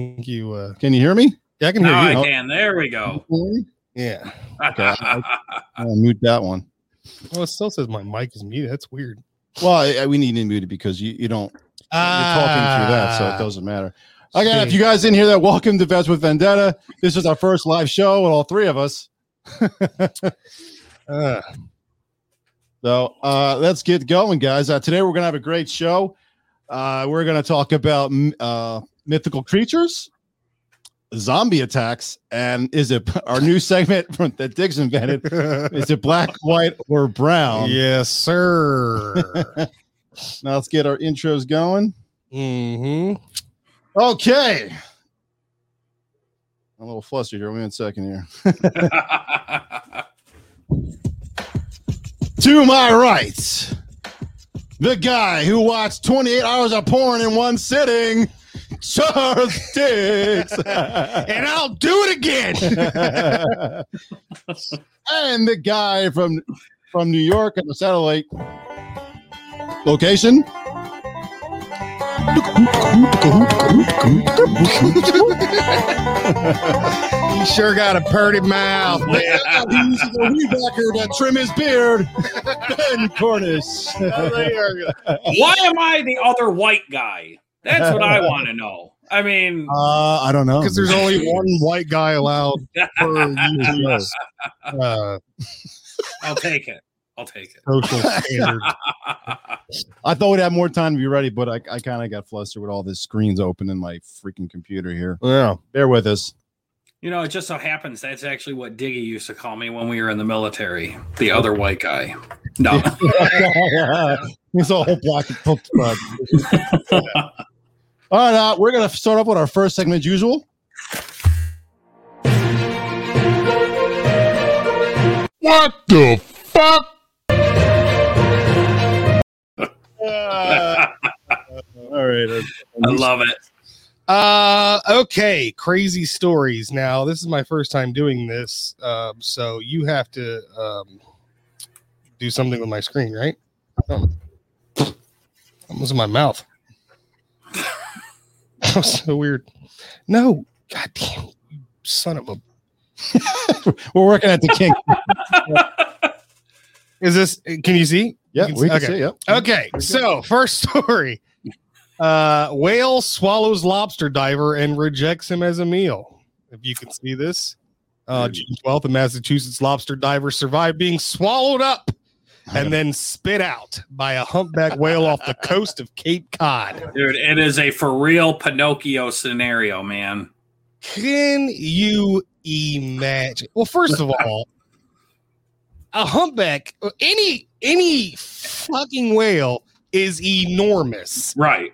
think you. Uh, Can you hear me? yeah, I can Now hear I you. can. There we go. Yeah. Okay, I'll mute that one. Well, it still says my mic is muted. That's weird. Well, I, I- we need to mute it because you, you don't you're talking through that, so it doesn't matter. Okay, if you guys didn't hear that, welcome to Vets with Vendetta. This is our first live show with all three of us. Uh, So uh, let's get going, guys. Uh, today we're gonna have a great show. Uh, we're gonna talk about uh, mythical creatures, zombie attacks, and is it our new segment from that Diggs invented? Is it black, white, or brown? yes, sir. Now let's get our intros going. hmm Okay. I'm a little flustered here. Wait a second here. to my right, the guy who watched 28 hours of porn in one sitting, Charles Diggs. And I'll do it again. and the guy from from New York on the satellite location. he sure got a purty mouth. he uses a weed whacker to trim his beard. Ben Cornish. Why am I the other white guy? That's what I want to know. I mean, Uh, I don't know. Because there's only one white guy allowed per YouTube, uh, I'll take it. I'll take it. social standard. I thought we'd have more time to be ready, but I, I kind of got flustered with all the screens open in my freaking computer here. Yeah. Bear with us. You know, it just so happens that's actually what Diggy used to call me when we were in the military. The other white guy. No. It's a whole block of book club. All right, uh, we're gonna start off with our first segment, as usual. What the fuck? Uh, all right. uh, I love it. Uh, okay. Crazy stories. Now, this is my first time doing this. Um, so you have to um, do something with my screen, right? Um, that was in my mouth. that was so weird. No, god damn, you son of a. We're working at the king. Is this? Can you see? Yeah, we can okay. see. Yep. Okay, so first story. Uh, whale swallows lobster diver and rejects him as a meal. If you can see this, uh, June 12th, a Massachusetts lobster diver survived being swallowed up and then spit out by a humpback whale off the coast of Cape Cod. Dude, it is a for real Pinocchio scenario, man. Can you imagine? Well, first of all, a humpback, any any fucking whale is enormous. Right.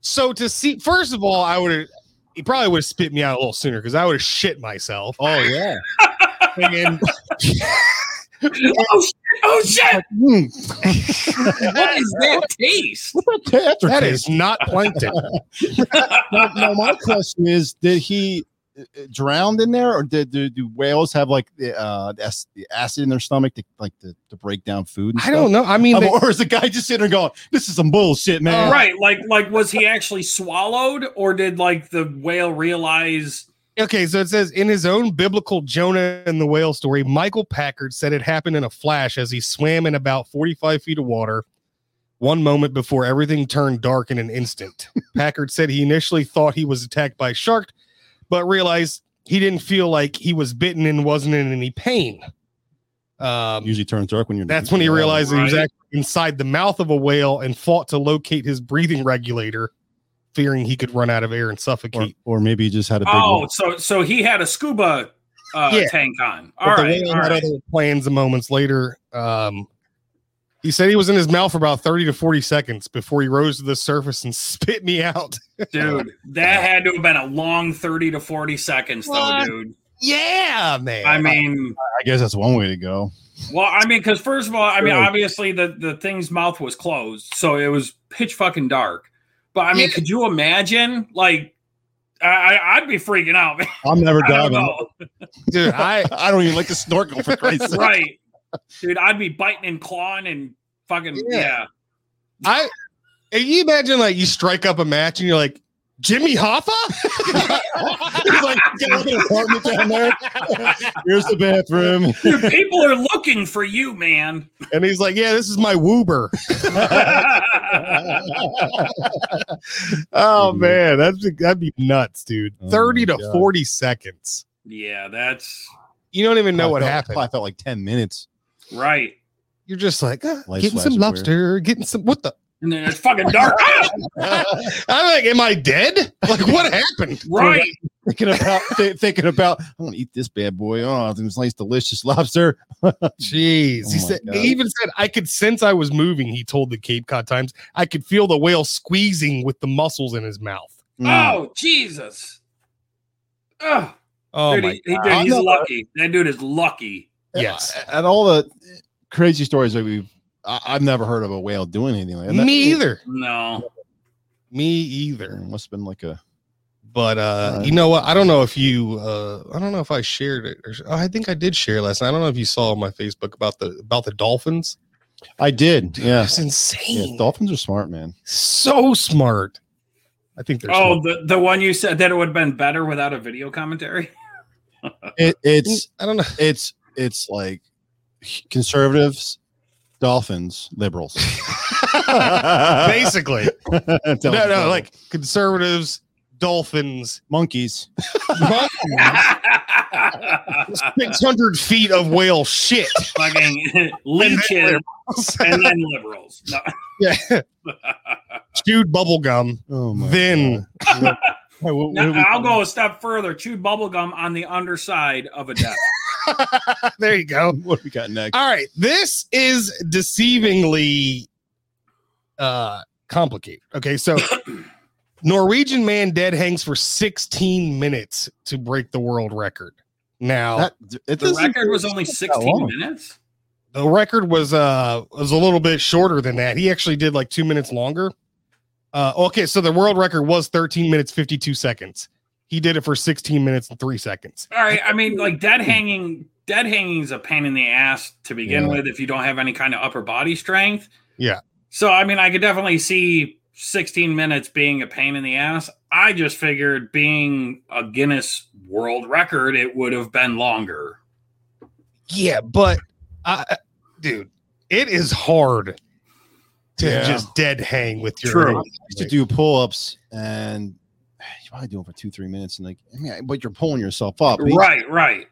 So to see, first of all, I would have. He probably would have spit me out a little sooner because I would have shit myself. Oh yeah. And oh, shit. oh shit! Hmm. What is that taste? What's that that taste? is not plankton. now, now my question is: Did he uh, drown in there, or did do, do whales have like the uh the acid in their stomach to like to, to break down food? And I don't know. I mean, they- or is the guy just sitting there going, "This is some bullshit, man"? Right. Like, like, was he actually swallowed, or did like the whale realize? Okay, so it says in his own biblical Jonah and the whale story, Michael Packard said it happened in a flash as he swam in about 45 feet of water. One moment before everything turned dark in an instant. Packard said he initially thought he was attacked by a shark, but realized he didn't feel like he was bitten and wasn't in any pain. Um, Usually turns dark when you're. That's when he realized he was actually inside the mouth of a whale and fought to locate his breathing regulator, fearing he could run out of air and suffocate. or maybe he just had a big. Oh, so so he had a scuba uh, Yeah. tank on. But All the right. whale All had right. other plans. Moments later, um, he said he was in his mouth for about thirty to forty seconds before he rose to the surface and spit me out. Dude, that had to have been a long 30 to 40 seconds, though, dude. yeah, man. I mean, I guess that's one way to go. well, I mean, because first of all, I mean, obviously the, the thing's mouth was closed, so it was pitch fucking dark. But I mean, Yeah. could you imagine? Like, I, I- I'd be freaking out, man. I'm never I diving. know. dude, I I don't even like to snorkel for Christ's sake. right. Dude, I'd be biting and clawing and fucking, Yeah. yeah. I. Can you imagine like you strike up a match and you're like, Jimmy Hoffa? He's like, get like an apartment down there. Here's the bathroom. Dude, people are looking for you, man. and he's like, yeah, this is my Woober. oh man, that'd be, that'd be nuts, dude. Oh, 30 to God. 40 seconds. yeah, that's You don't even know I what felt- happened. I felt like 10 minutes. right. You're just like ah, getting some flashes lobster, getting some what the And then it's fucking dark. I'm like, am I dead? Like, what happened? right. thinking about th- thinking about I want to eat this bad boy. Oh, it's nice, delicious lobster. Jeez. Oh he said God. he even said I could sense I was moving, he told the Cape Cod Times. I could feel the whale squeezing with the muscles in his mouth. Mm. Oh, Jesus. Oh, Oh dude, my he- he- dude, he's lucky. That dude is lucky. Yes. and all the crazy stories that we've. I, I've never heard of a whale doing anything like that. Me either. No. Me either. It must have been like a. But uh, Uh, you know what? I don't know if you uh I don't know if I shared it or oh, I think I did share last night. I don't know if you saw on my Facebook about the about the dolphins. I did. Dude, Yeah. It's yeah. insane. Dolphins are smart, man. so smart. I think they're Oh, smart. the, the one you said that it would have been better without a video commentary? It, it's I don't know. it's it's like conservatives, dolphins, liberals. Basically. no, no, no, like conservatives, dolphins, monkeys. six hundred feet of whale shit. fucking leeches and then liberals. No. yeah, chewed bubble gum. Oh my Then God. Hey, what- what Now, I'll go a step further. Chewed bubblegum on the underside of a desk. there you go. What we got next? All right, this is deceivingly uh complicated. Okay, so Norwegian man dead hangs for 16 minutes to break the world record. Now, That, it The record was only 16 minutes. the record was uh was a little bit shorter than that. He actually did like 2 minutes longer. Uh okay, so the world record was 13 minutes 52 seconds. He did it for 16 minutes and 3 seconds. All right. I mean, like dead hanging, dead hanging is a pain in the ass to begin Yeah. with if you don't have any kind of upper body strength. Yeah. So, I mean, I could definitely see 16 minutes being a pain in the ass. I just figured being a Guinness world record, it would have been longer. Yeah, but I dude, it is hard to Yeah. just dead hang with your True. I used to do pull-ups and you probably do them for two, three minutes, and like, I mean, but you're pulling yourself up. Right, right.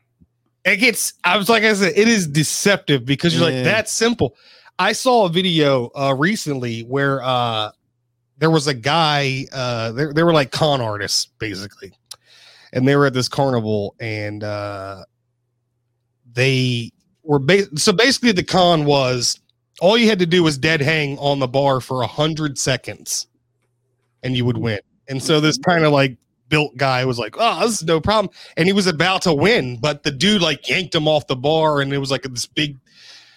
it gets i was like i said it is deceptive because you're Yeah. like that's simple i saw a video uh recently where uh there was a guy uh they, they were like con artists basically and they were at this carnival and uh they were ba- so basically the con was all you had to do was dead hang on the bar for a hundred seconds and you would win and so this kind of like built guy was like oh this is no problem and he was about to win but the dude like yanked him off the bar and it was like this big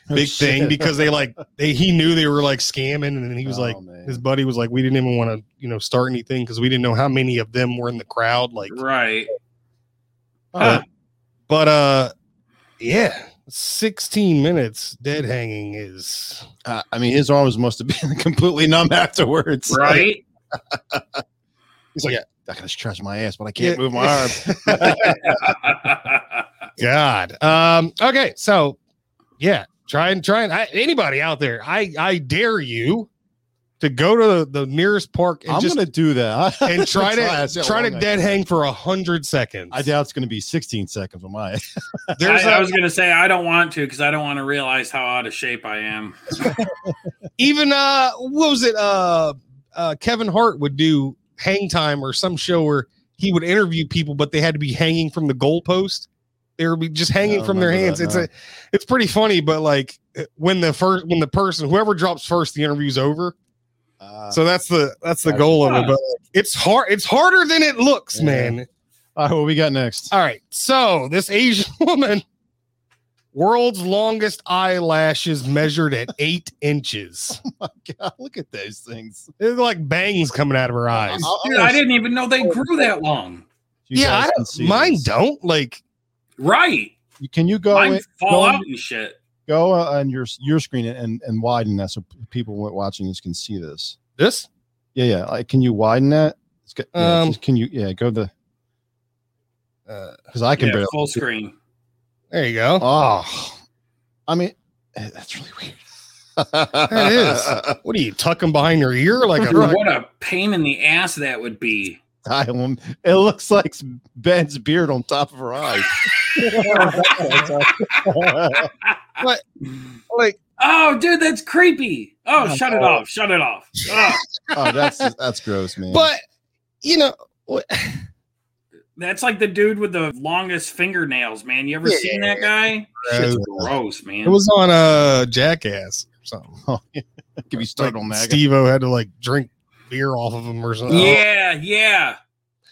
Oh, big thing because they like they he knew they were like scamming and he was Oh, like man. his buddy was like we didn't even want to you know start anything because we didn't know how many of them were in the crowd like Right. Oh, but uh yeah 16 minutes dead hanging is uh, I mean, his arms must have been completely numb afterwards. Right. He's like, yeah, I gotta stretch my ass, but I can't Yeah. move my arm. god um okay so yeah try and try and I, anybody out there i i dare you to go to the, the nearest park and I'm just gonna do that and try to see try to dead hang for a hundred seconds I doubt it's gonna be 16 seconds on my. there's I, I a- was going to say, I don't want to because I don't want to realize how out of shape I am. even uh what was it uh uh kevin hart would do hang time or some show where he would interview people but they had to be hanging from the goalpost. They would be just hanging from their hands. that it's a it's pretty funny but like when the first when the person whoever drops first the interview's over. Uh, so that's the that's the goal of it but it's hard it's harder than it looks Yeah. man. All right, what we got next? all right so this asian woman world's longest eyelashes measured at eight inches My God, look at those things. It's like bangs coming out of her eyes. I'll- Dude, I didn't even know they grew that long. You yeah, I don't, mine this. don't. Like, Right. Can you go Mine in- fall go out in- and shit. go uh, on your your screen and and widen that so people watching this can see this? this? Yeah, yeah. Like, can you widen that It's good. Yeah, Um, just- can you? Yeah, go the Uh, because I can Yeah, barely. full screen. There you go. Oh, I mean, eh, that's really weird. That is. What are you tucking behind your ear like a What a pain in the ass that would be. Asylum. It looks like Ben's beard on top of her eyes. like Oh, dude, that's creepy. Oh, shut it no. off. Shut it off. Ugh. oh, that's that's gross, man. but you know what that's like the dude with the longest fingernails, man. You ever Yeah. seen that guy? Shit's gross, man. it was on uh jackass or something. oh, yeah. give you started on that. Steve O had to like drink beer off of him or something. yeah, yeah.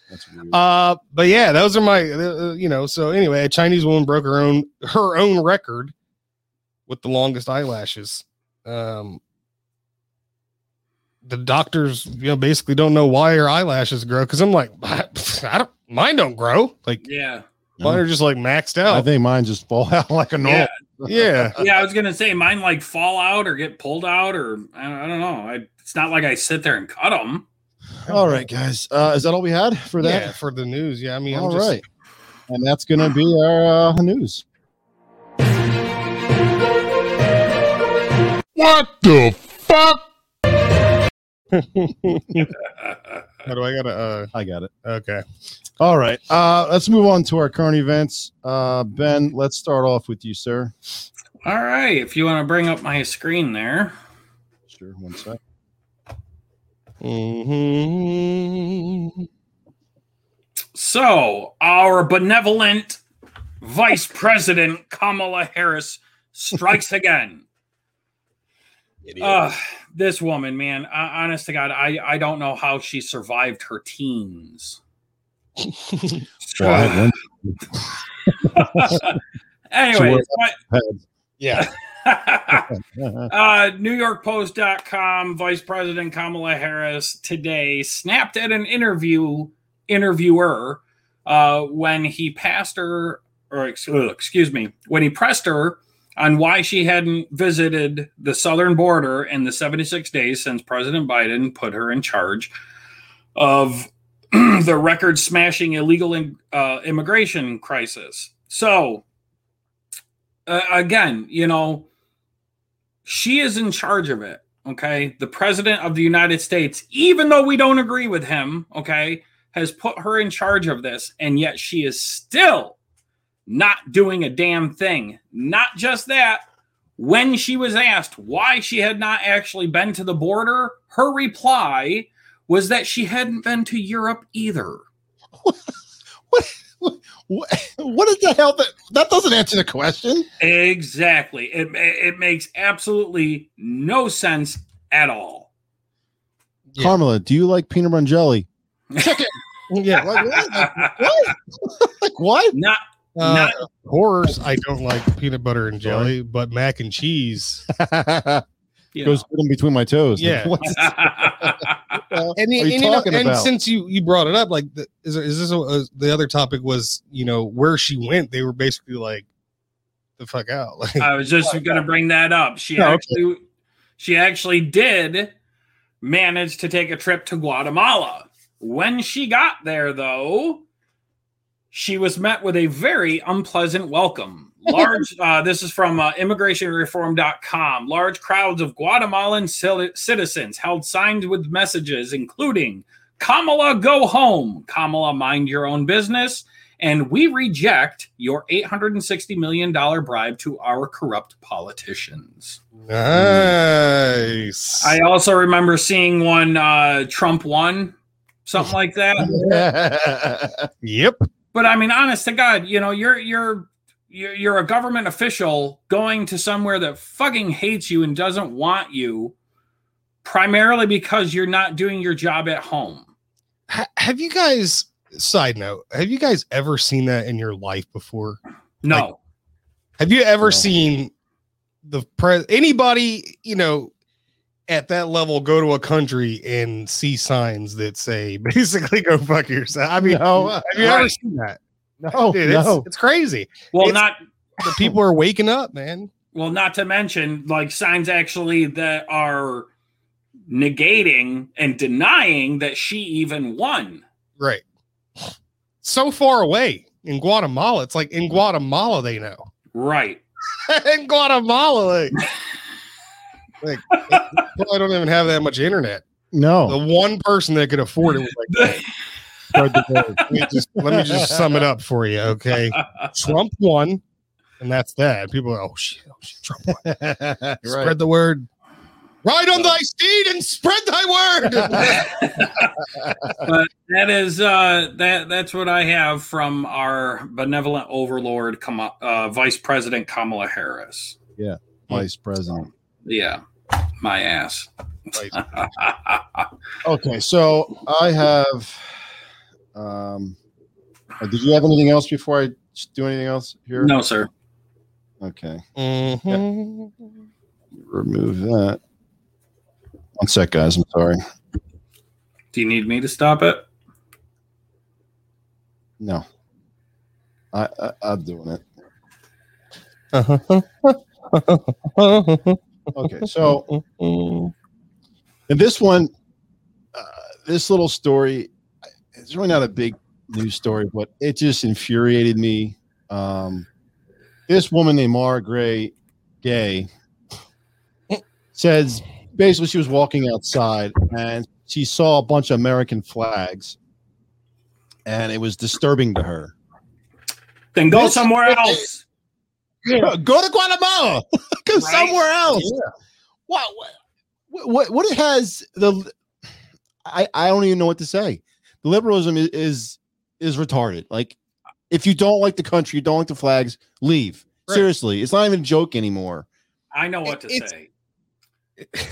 That's weird. Uh, but yeah, those are my, uh, you know. So anyway, a Chinese woman broke her own her own record with the longest eyelashes. Um, the doctors, you know, basically don't know why her eyelashes grow because I'm like, I, I don't, mine don't grow. Like Yeah. mine are just like maxed out. I think mine just fall out like a normal. Yeah. yeah, Yeah, I was gonna say mine like fall out or get pulled out or I, I don't know. I, it's not like I sit there and cut them. All right, guys. Uh, is that all we had for that? yeah, for the news. Yeah, I mean, I'm All just, right. And that's going to be our uh, news. What the fuck? How do I gotta? Uh, I got it. okay. All right. Uh, let's move on to our current events. Uh, ben, let's start off with you, sir. All right, if you want to bring up my screen there. Sure. One sec. Mhm. So, our benevolent Vice President Kamala Harris strikes again. Uh, this woman, man, uh, honest to God, I, I don't know how she survived her teens. Well, I had one. Anyways, yeah. uh, NewYorkPost.com Vice President Kamala Harris today snapped at an interview interviewer uh, when he passed her, or ex- excuse me, when he pressed her on why she hadn't visited the southern border in the 76 days since President Biden put her in charge of the record smashing illegal in, uh, immigration crisis. So, uh, again, you know, she is in charge of it. Okay. The president of the United States, even though we don't agree with him, okay, has put her in charge of this. And yet she is still not doing a damn thing. Not just that. When she was asked why she had not actually been to the border, her reply was that she hadn't been to Europe either. what, What? what is the hell? That, that doesn't answer the question. Exactly. It, it makes absolutely no sense at all. Yeah. Carmela, do you like peanut butter and jelly? Yeah. Like, what? Like, what? like, what? Not Uh, Not- horrors, I don't like peanut butter and jelly, but mac and cheese. you Goes in between my toes. Like, Yeah. what's- know. And, are you and, talking and about? since you you brought it up, like, the, is is this a, uh, the other topic was you know where she went? They were basically like the fuck out. Like, I was just going to bring that up. She Oh, okay. actually, she actually did manage to take a trip to Guatemala. When she got there, though, she was met with a very unpleasant welcome. Large, uh, this is from uh, immigrationreform.com. Large crowds of Guatemalan cil- citizens held signs with messages including Kamala, go home, Kamala, mind your own business, and we reject your $860 million bribe to our corrupt politicians. nice. I also remember seeing one uh, Trump won, something like that. yep. But I mean, honest to God, you know, you're you're you're, a government official going to somewhere that fucking hates you and doesn't want you, primarily because you're not doing your job at home. Ha- have you guys? Side note: Have you guys ever seen that in your life before? No, Like- Have you ever No. seen the pre anybody you know at that level go to a country and see signs that say basically "go fuck yourself"? I mean, no, have you ever seen that? no, Dude, it's, no. it's crazy. well, it's- not The people are waking up, man. well, not to mention like signs actually that are negating and denying that she even won. Right. So far away in Guatemala. It's like in Guatemala they know. Right. in Guatemala, like, like they probably don't even have that much internet. No. The one person that could afford it was like, Spread let me just let me just sum it up for you, okay? Trump won, and that's that. People are, oh shit, oh, shit Trump won. right. Spread the word. Ride on thy steed and spread thy word. but that is uh that that's what I have from our benevolent overlord Kama, uh, Vice President Kamala Harris. Yeah, Vice president. Yeah. My ass. Okay, so I have. Um, uh, did you have anything else before I do anything else here? no, sir. Okay, Mhm. remove that. One sec, guys. I'm sorry. Do you need me to stop it? No, I, I I'm doing it. Okay, so And this one, uh, this little story, it's really not a big news story, but it just infuriated me. Um, this woman named Mara Gray Gay says basically she was walking outside and she saw a bunch of American flags and it was disturbing to her. Then go This- somewhere else. Go to Guatemala. Go Right? somewhere else. What, what what what it has the I I don't even know what to say. The liberalism is is, is retarded. Like if you don't like the country, you don't like the flags, leave. Right. Seriously, it's not even a joke anymore. I know what to It's- say.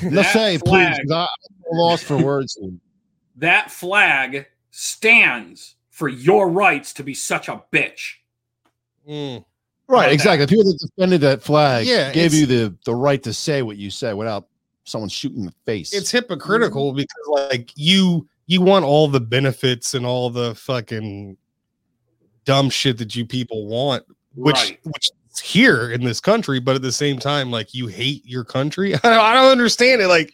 Let's say, please. flag- 'cause I- I'm lost for words. That flag stands for your rights to be such a bitch. Mm. Right, Like exactly. People that defended that flag Yeah, gave you the the right to say what you said without someone shooting the face. It's hypocritical because like you you want all the benefits and all the fucking dumb shit that you people want, which right. which is here in this country, but at the same time, like you hate your country. I don't, I don't understand it. Like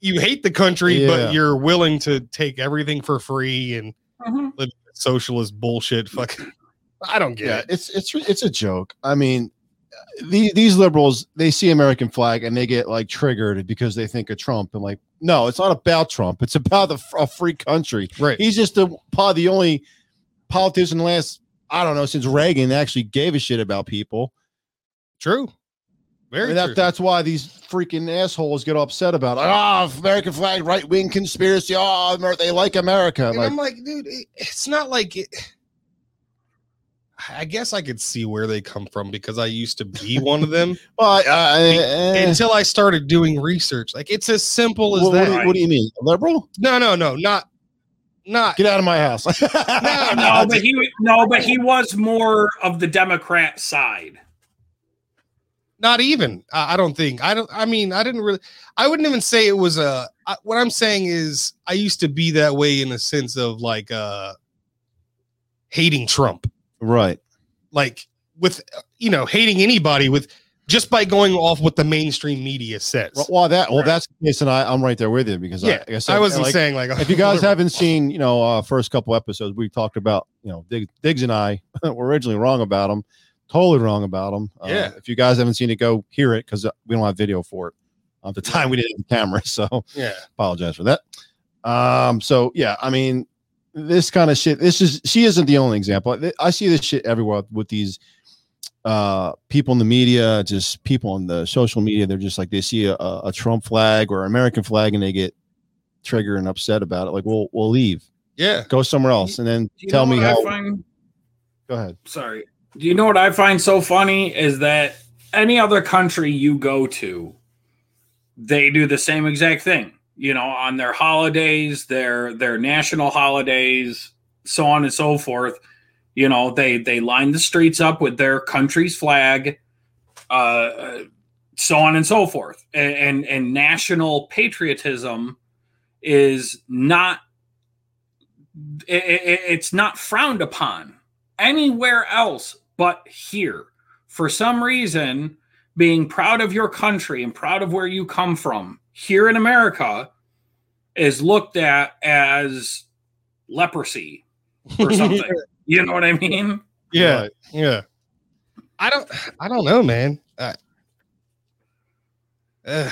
you hate the country, Yeah. but you're willing to take everything for free and Mhm. live socialist bullshit. Fucking, I don't get yeah, it. it's it's it's a joke. I mean, these these liberals they see American flag and they get like triggered because they think of Trump and like, no, it's not about Trump. It's about the a free country. Right. He's just the probably the only politician last I don't know since Reagan that actually gave a shit about people. True. I Very mean, that, true. that's why these freaking assholes get upset about ah American flag right wing conspiracy. Oh, they like America. and Like, I'm like, dude, it, it's not like it. I guess I could see where they come from because I used to be one of them well, I, I, eh. until I started doing research. Like it's as simple as what, what that. do you, what do you mean, a liberal? No, no, no, not, not. Get out of my house. No, but he no, but he was more of the Democrat side. not even I, I don't think i don't i mean i didn't really i wouldn't even say it was a I, what i'm saying is i used to be that way in a sense of like uh hating trump right. like with uh, you know hating anybody with just by going off what the mainstream media says Well, that well, that's the case, and I, I'm right there with you because I- yeah like I, said, i wasn't like, saying like If you guys haven't seen, you know, uh, first couple episodes, we talked about, you know, Diggs, Diggs and I were originally wrong about them, totally wrong about them. Uh, Yeah. If you guys haven't seen it, go hear it because we don't have video for it. At the time, we didn't have camera, so yeah apologize for that. Um, so yeah, I mean, this kind of shit. This is she isn't the only example. I- I see this shit everywhere with these uh people in the media, just people on the social media. They're just like they see a, a Trump flag or American flag and they get triggered and upset about it. Like, we'll we'll leave, yeah go somewhere else, and then tell me how. I find, Go ahead. sorry. Do you know what I find so funny is that any other country you go to, they do the same exact thing. You know, on their holidays, their their national holidays, so on and so forth. You know, they they line the streets up with their country's flag, uh, so on and so forth. And and, and national patriotism is not it, it, it's not frowned upon anywhere else but here. For some reason, being proud of your country and proud of where you come from here in America is looked at as leprosy or something. you know what I mean? Yeah, yeah. I don't. I don't know, man. I, uh,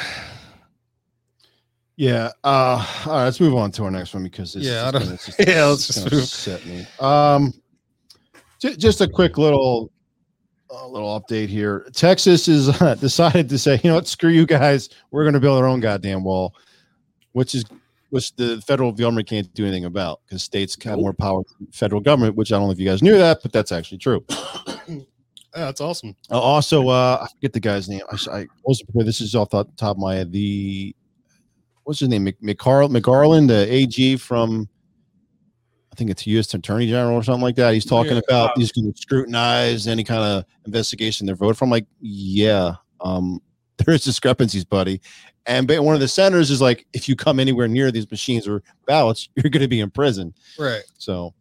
Yeah. Uh, all right, let's move on to our next one because this Yeah, is I don't- gonna- it's Yeah, let's just gonna move. upset me. Um, ju- just a quick little, a little update here. Texas has uh, decided to say, you know what, screw you guys. We're going to build our own goddamn wall, which is which the federal government can't do anything about because states have more power than federal government. Which I don't know if you guys knew that, but that's actually true. that's awesome. Uh, also, uh, I forget the guy's name. I, I prepared. This is off the top of my head. The what's his name? Mc, McCarl, McGarland, the AG from I think it's U.S. Attorney General or something like that. He's talking Yeah. about he's going to scrutinize any kind of investigation they're voted from. Like, yeah, um, there is discrepancies, buddy. And ba- one of the senators is like, if you come anywhere near these machines or ballots, you're going to be in prison. Right. So,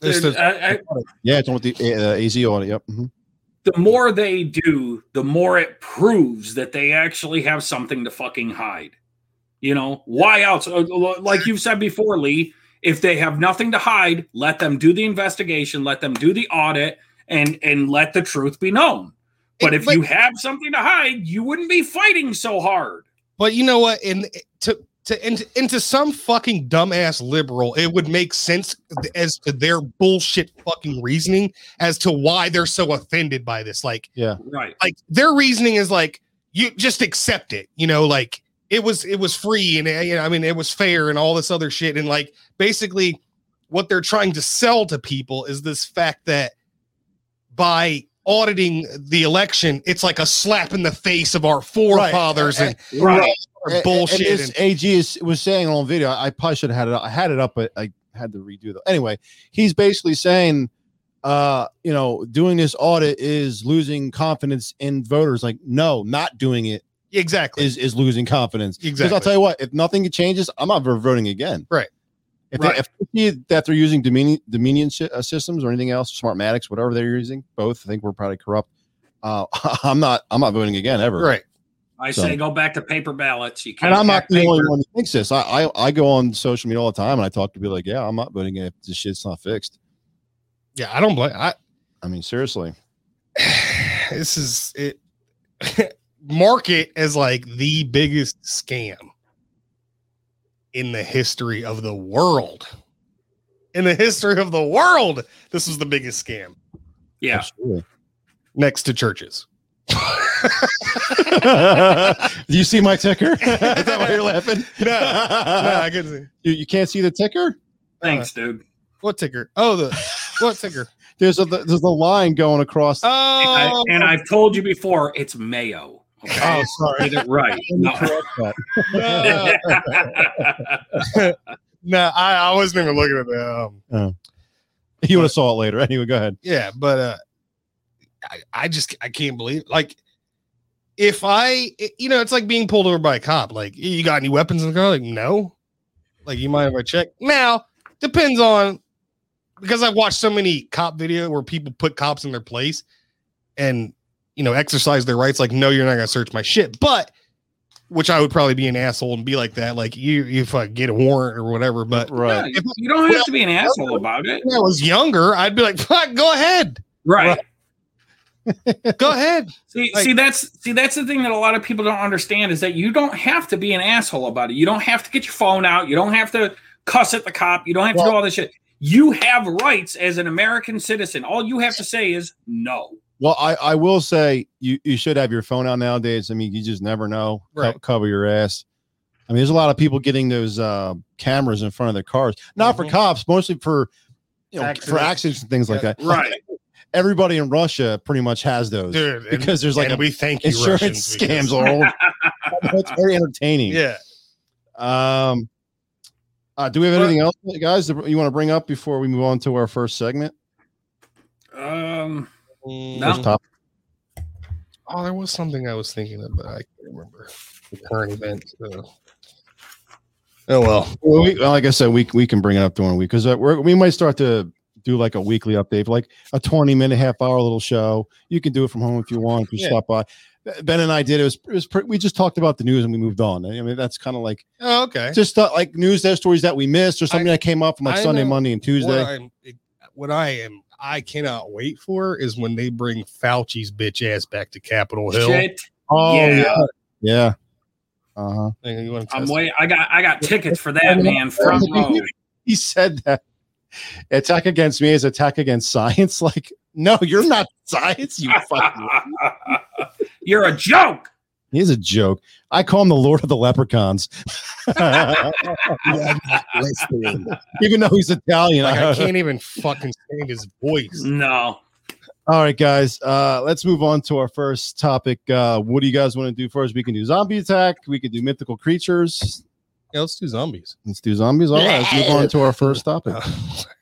Dude, the- I- I- yeah, it's on with the uh, AZ audit. Yep. mhm. the more they do, the more it proves that they actually have something to fucking hide. You know, why else? Uh, Like you've said before, Lee, if they have nothing to hide, let them do the investigation, let them do the audit, and and let the truth be known. But It- if you have something to hide, you wouldn't be fighting so hard. But you know what? And to to into, into some fucking dumbass liberal, it would make sense as to their bullshit fucking reasoning as to why they're so offended by this. Like, yeah, Right. like their reasoning is like you just accept it. You know, like it was it was free and uh, you know, I mean it was fair and all this other shit. And like basically, what they're trying to sell to people is this fact that by auditing the election, it's like a slap in the face of our forefathers and Right. or And- bullshit. And, this and- AG is, was saying on video. I probably should have had it. up- I had it up, but I had to redo though Anyway, he's basically saying, uh, you know, doing this audit is losing confidence in voters. Like, no, not doing it exactly. is is losing confidence. Because Exactly. I'll tell you what, if nothing changes, I'm not voting again. Right. If, Right. They, if they see that they're using Dominion Dominion sy- uh, systems or anything else, Smartmatics, whatever they're using, both I think we're probably corrupt. Uh, I'm not. I'm not voting again ever. right. I So- say go back to paper ballots. You can't And I'm not have the only one who thinks this. I, I I go on social media all the time and I talk to people like, yeah, I'm not voting if this shit's not fixed. Yeah, I don't blame. I I mean, seriously. this is it. mark it as like the biggest scam in the history of the world. In the history of the world, this was the biggest scam Yeah. Absolutely. next to churches. Do you see my ticker? Is that why you're laughing? No, no, I couldn't see. you, you can't see the ticker? Thanks, uh, dude. What ticker? Oh, the what ticker? There's a there's a line going across. Oh. I, Oh, and I've told you before, it's mayo. Okay. Oh, sorry. Right. No. no, I, I wasn't even looking at that. Um, You would have saw it later. Anyway, go ahead. yeah but uh I, I just i can't believe like if i you know it's like being pulled over by a cop like you got any weapons in the car like no like you mind if i check now depends on because i've watched so many cop video where people put cops in their place and you know exercise their rights like no you're not gonna search my shit but which i would probably be an asshole and be like that like you if i get a warrant or whatever but Yeah, you, you don't have to be an asshole about it. when i was younger i'd be like fuck go ahead Right. go ahead See, Like- see, that's see, that's the thing that a lot of people don't understand is that you don't have to be an asshole about it. You don't have to get your phone out. You don't have to cuss at the cop. You don't have to do all this shit. You have rights as an American citizen. All you have to say is no. Well, I, I will say you, you should have your phone out nowadays. I mean, you just never know. Co- Right. cover your ass. I mean, there's a lot of people getting those uh, cameras in front of their cars, not for Mhm. cops, mostly for you know for Accidents. accidents and things like that. Right. Everybody in Russia pretty much has those dude and- because there's like and a we thank you insurance Russians, scams because- all over. it's very entertaining. yeah Um. Uh, do we have Well- anything else, guys, that you want to bring up before we move on to our first segment? Um. Mm, No. First topic? oh there was something i was thinking of but i can't remember the current event so. oh well Well, we, well, like I said, we we can bring it up during the week because uh, we're, we might start to do like a weekly update, like a 20 minute, half hour little show. You can do it from home if you want. If you Yeah. stop by. Ben and I did. It was, it was pre- we just talked about the news and we moved on. I mean, that's kind of like Oh, okay. just uh, like news that stories that we missed or something that came up from like I Sunday, know Monday, and Tuesday. What, I'm, what I am, I cannot wait for is when they bring Fauci's bitch ass back to Capitol Hill. Shit. Oh Yeah. yeah, yeah. Uh huh. Hey, you wanna I'm test- wait. I got I got tickets for that man. Front row. He said that attack against me is attack against science. Like, no, you're not science. You fucking. You're a joke. He's a joke. I call him the Lord of the Leprechauns. Even though he's Italian. Like, I can't even fucking stand his voice. No. All right, guys. Uh, let's move on to our first topic. Uh, what do you guys want to do first? We can do zombie attack. We can do mythical creatures. Yeah, let's do zombies. Let's do zombies. All right, let's move on to our first topic.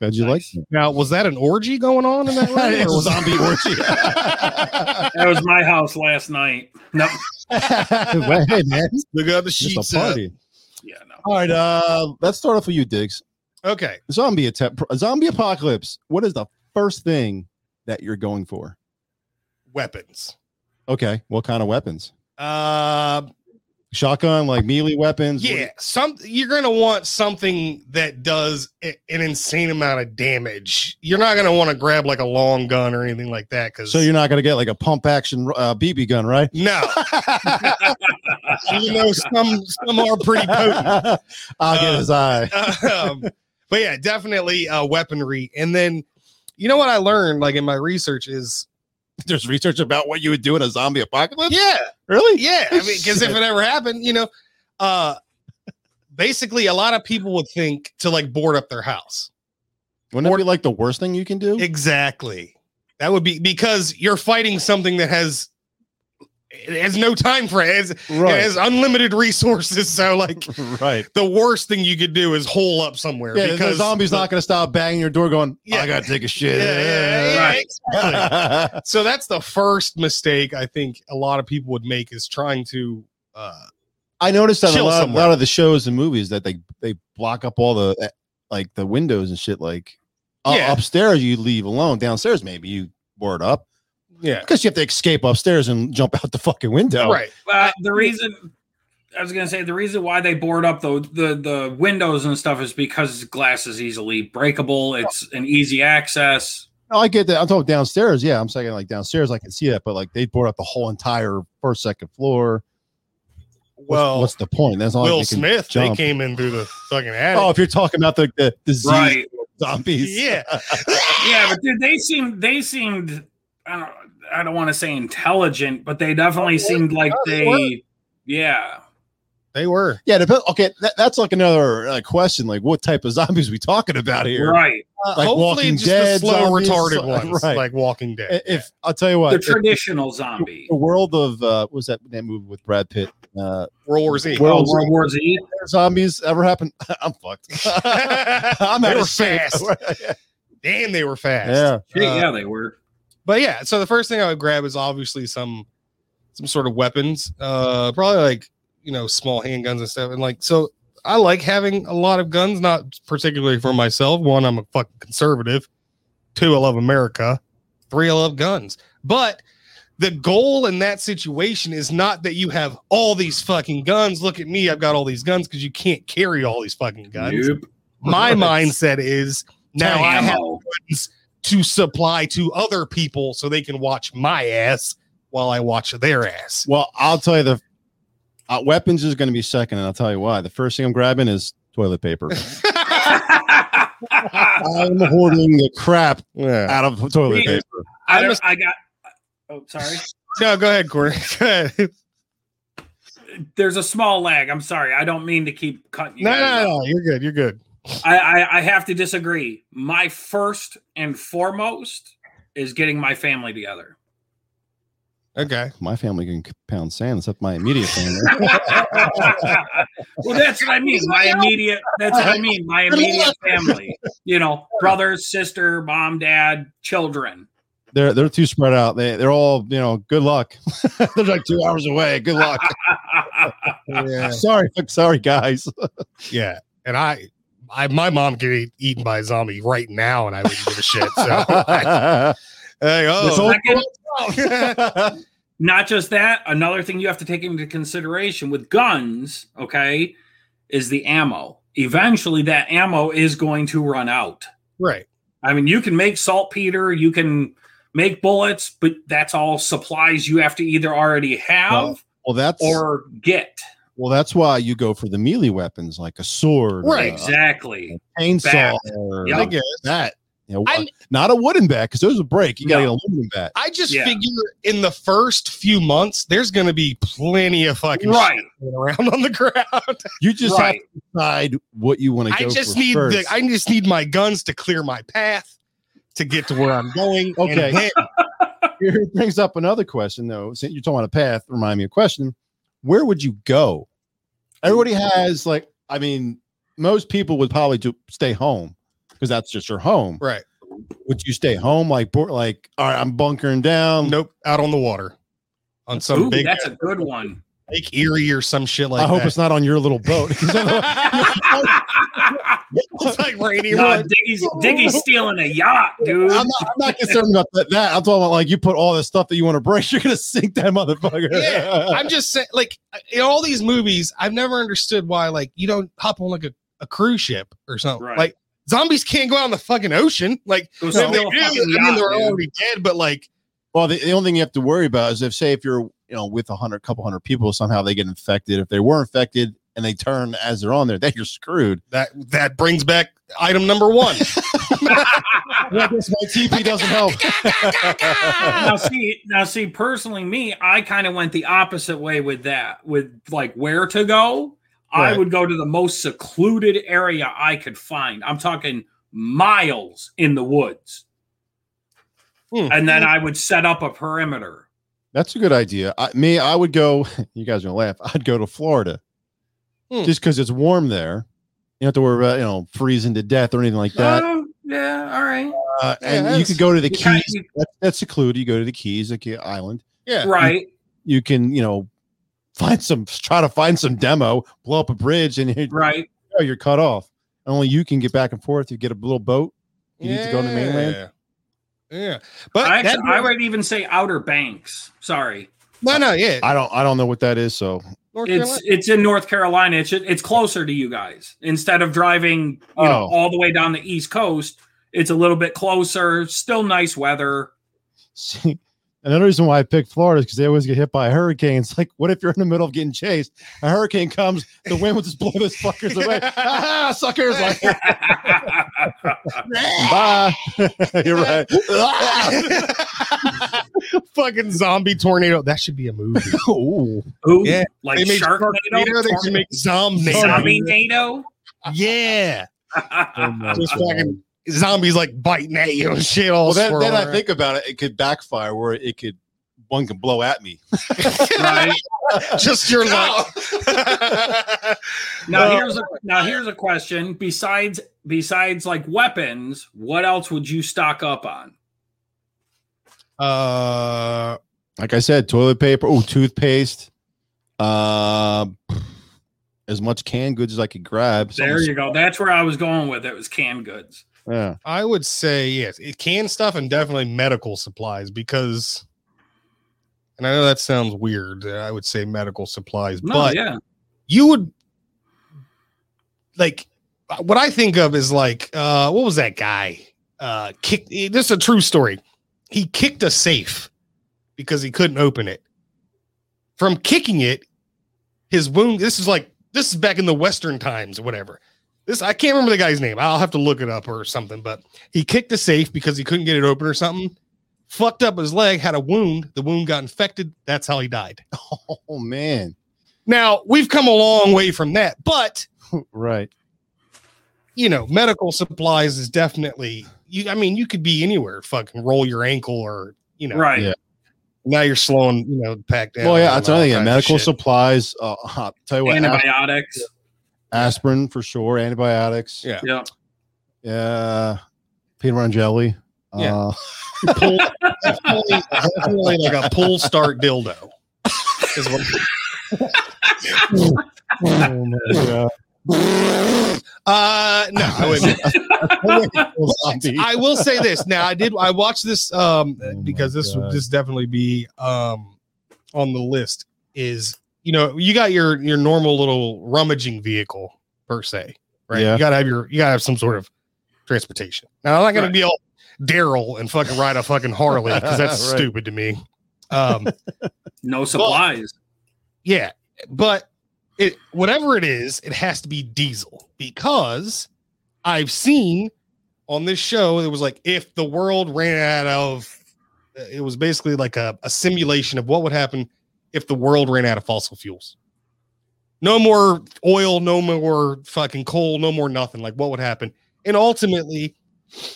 How'd you Nice. like now, was that an orgy going on in that room? that? or was- zombie orgy. That was my house last night. No. Well, hey, man, Look at the just sheets. a up. party. Yeah, no. All right, uh, let's start off with you, Diggs. Okay. Zombie attack, zombie apocalypse. What is the first thing that you're going for? Weapons. Okay, what kind of weapons? Uh, Shotgun, like melee weapons. Yeah, some you're gonna want something that does a- an insane amount of damage. You're not gonna want to grab like a long gun or anything like that because So you're not gonna get like a pump action uh, BB gun, right? no. you know, some some are pretty potent. I'll get Uh, his eye. um, but yeah, definitely uh, weaponry. And then, you know what I learned, like in my research, is There's research about what you would do in a zombie apocalypse. yeah, Really? yeah. I mean, because if it ever happened, you know, uh, basically, a lot of people would think to like board up their house. Wouldn't it be like the worst thing you can do? Exactly. That would be because you're fighting something that has it has no time frame. It has, it has unlimited resources. So like right. the worst thing you could do is hole up somewhere Yeah, the because zombie's not gonna stop banging your door, going, Yeah. "I gotta take a shit." Yeah, yeah, yeah, Right. exactly. so that's the first mistake I think a lot of people would make is trying to uh I noticed that in a lot, somewhere. lot of the shows and movies that they they block up all the eh, like the windows and shit. Like uh, upstairs, you leave alone. Downstairs, maybe you board up yeah. because you have to escape upstairs and jump out the fucking window. Right. Uh, the reason I was gonna say the reason why they board up the, the the windows and stuff is because glass is easily breakable. It's an easy access. No, I get that. I'm talking downstairs. Yeah, I'm saying like downstairs, I can see that, but like they board up the whole entire first, second floor. Well, what's the point? That's all Will they can Smith, they came in through the fucking attic. Oh, if you're talking about the the disease Right. zombies, yeah. Yeah, but dude, they seemed they seemed I don't I don't want to say intelligent, but they definitely seemed like Oh, they they yeah. They were. yeah. Dep- okay, that, that's like another uh, question. Like, what type of zombies we talking about here? Right. Like Walking just Dead the slow zombies, retarded ones, right. like Walking Dead. If I'll tell you what, The if traditional zombie. the world of uh, what was that that movie with Brad Pitt? Uh, World War Z. World Oh, World War Z. zombies ever happen? I'm fucked. I'm They out were fast. Damn, they were fast. yeah. Uh, yeah, they were. But yeah, so the first thing I would grab is obviously some some sort of weapons. Uh probably like, you know, small handguns and stuff. And like so I like having a lot of guns, not particularly for myself. One, I'm a fucking conservative. Two, I love America. Three, I love guns. But the goal in that situation is not that you have all these fucking guns. Look at me, I've got all these guns because you can't carry all these fucking guns. Nope. My mindset is now I have guns to supply to other people so they can watch my ass while I watch their ass. Well, I'll tell you the uh, weapons is going to be second, and I'll tell you why. The first thing I'm grabbing is toilet paper. I'm hoarding the crap yeah. out of toilet Me- paper. I, don't, I got. Oh, sorry. No, go ahead, Corey. Go ahead. There's a small lag. I'm sorry. I don't mean to keep cutting you. No, guys no, no, you're good. You're good. I, I, I have to disagree. My first and foremost is getting my family together. Okay. My family can pound sand, except my immediate family. well, that's what I mean. My immediate. That's what I mean. My immediate family. You know, brothers, sister, mom, dad, children. they're they're too spread out. They they're all you know. Good luck. they're like two hours away. Good luck. Yeah. sorry, sorry guys. Yeah. And I, I my mom could get eaten by a zombie right now, and I wouldn't give a shit. So, I, hey, oh, whole- Second, not just that, another thing you have to take into consideration with guns, okay, is the ammo. Eventually, that ammo is going to run out. right. I mean, you can make saltpeter, you can make bullets, but that's all supplies you have to either already have Well, well, that's or get. Well, that's why you go for the melee weapons like a sword, Right. Exactly. chainsaw, or Yeah. I guess. that. You know, not a wooden bat because those will break. You got to No. get a aluminum bat. I just Yeah. figure in the first few months, there's going to be plenty of fucking Right. shit around on the ground. You just Right. have to decide what you want to I just for need first. the, I just need my guns to clear my path to get to where I'm going. Okay. then- Here brings up another question though. Since you're talking about a path, remind me of a question. Where would you go? Everybody mm. has like, I mean, most people would probably do stay home because that's just your home. right. Would you stay home like like all right, I'm bunkering down? Nope. Out on the water on some Ooh, big that's a good one. Lake Erie or some shit like I hope that. it's not on your little boat. 'Cause it's like Rainy no, Road. Diggy's, Diggy's stealing a yacht, dude. I'm not, I'm not concerned about that, that. I'm talking about like you put all the stuff that you want to break, you're gonna sink that motherfucker. Yeah, I'm just saying, like uh, in all these movies, I've never understood why, like, you don't hop on like a, a cruise ship or something. Right. Like zombies can't go out in the fucking ocean. Like Go if they do, I mean, yacht, they're dude. already dead. But like, Well, the, the only thing you have to worry about is if, say, if you're, you know, with a hundred, couple hundred people, somehow they get infected. If they were infected and they turn as they're on there, then you're screwed. that that brings back item number one. Well, I guess my TP doesn't help. now see now see personally me i kind of went the opposite way with that with like where to go i would go to the most secluded area i could find i'm talking miles in the woods Hmm. and then i would set up a perimeter That's a good idea. I, me, I would go. You guys are gonna laugh. I'd go to Florida, Hmm. just because it's warm there. You don't have to worry about you know freezing to death or anything like that. Oh, yeah all right Uh, Yeah, and you could go to the You Keys. That's, that's secluded. You go to the Keys, like island. yeah, right You can you know find some, try to find some demo, blow up a bridge, and you're, right you're cut off. Only you can get back and forth. You get a little boat. You need to go to the mainland. Yeah. Yeah, but I, that, actually, I would even say outer banks sorry no, no, yeah, I don't. I don't know what that is. So North it's Carolina. it's in North Carolina. It's it's closer to you guys. Instead of driving, you know, Oh. all the way down the East Coast, it's a little bit closer. Still nice weather. See, another reason why I picked Florida is because they always get hit by hurricanes. Like, what if you're in the middle of getting chased? A hurricane comes, the wind will just blow those fuckers away. ah, suckers! Like, bye. you're right. fucking zombie tornado. That should be a movie. Ooh. Ooh, Yeah, like they made Sharknado, Sharknado, They should make zombie. zombie NATO. Yeah, Oh just fucking zombies like biting at you and shit. All Well, then, then I think about it. It could backfire where it could one can blow at me. right just your luck. now, here's a now here's a question. Besides besides like weapons, what else would you stock up on? uh, Like I said, toilet paper. Oh, toothpaste. Uh, as much canned goods as I could grab. There you go. That's where I was going with it. Was canned goods. Yeah. I would say yes, it can stuff and definitely medical supplies because, and I know that sounds weird. uh, I would say medical supplies, No, but yeah, you would like what I think of is like uh what was that guy? Uh kick this is a true story. He kicked a safe because he couldn't open it. From kicking it, his wound this is like this is back in the western times or whatever. This I can't remember the guy's name. I'll have to look it up or something, but he kicked the safe because he couldn't get it open or something. Fucked up his leg, had a wound. The wound got infected. That's how he died. Oh man. Now, we've come a long way from that, but Right. you know, medical supplies is definitely you. I mean, you could be anywhere, fucking roll your ankle, or you know, right. Yeah. now you're slowing, you know, pack down. Well, yeah, and that's all another thing. Medical supplies. Uh, I'll tell you what, as- Antibiotics. Aspirin for sure. Antibiotics. Yeah. Yeah. Yeah. Peanut butter and jelly. Yeah. Uh, Pull, definitely, definitely like a pull start dildo. Is what, oh my God. uh, no, I wouldn't. I will say this. Now, I did. I watched this um Oh because this would God. this definitely be um on the list. Is you know you got your your normal little rummaging vehicle per se, right? Yeah. You gotta have your you gotta have some sort of transportation. Now, I'm not gonna Right. be all Daryl and fucking ride a fucking Harley because that's Right. stupid to me. Um, No supplies. yeah, but it whatever it is, it has to be diesel because I've seen on this show it was like if the world ran out of it was basically like a, a simulation of what would happen if the world ran out of fossil fuels. No more oil, no more fucking coal, no more nothing. Like what would happen? And ultimately,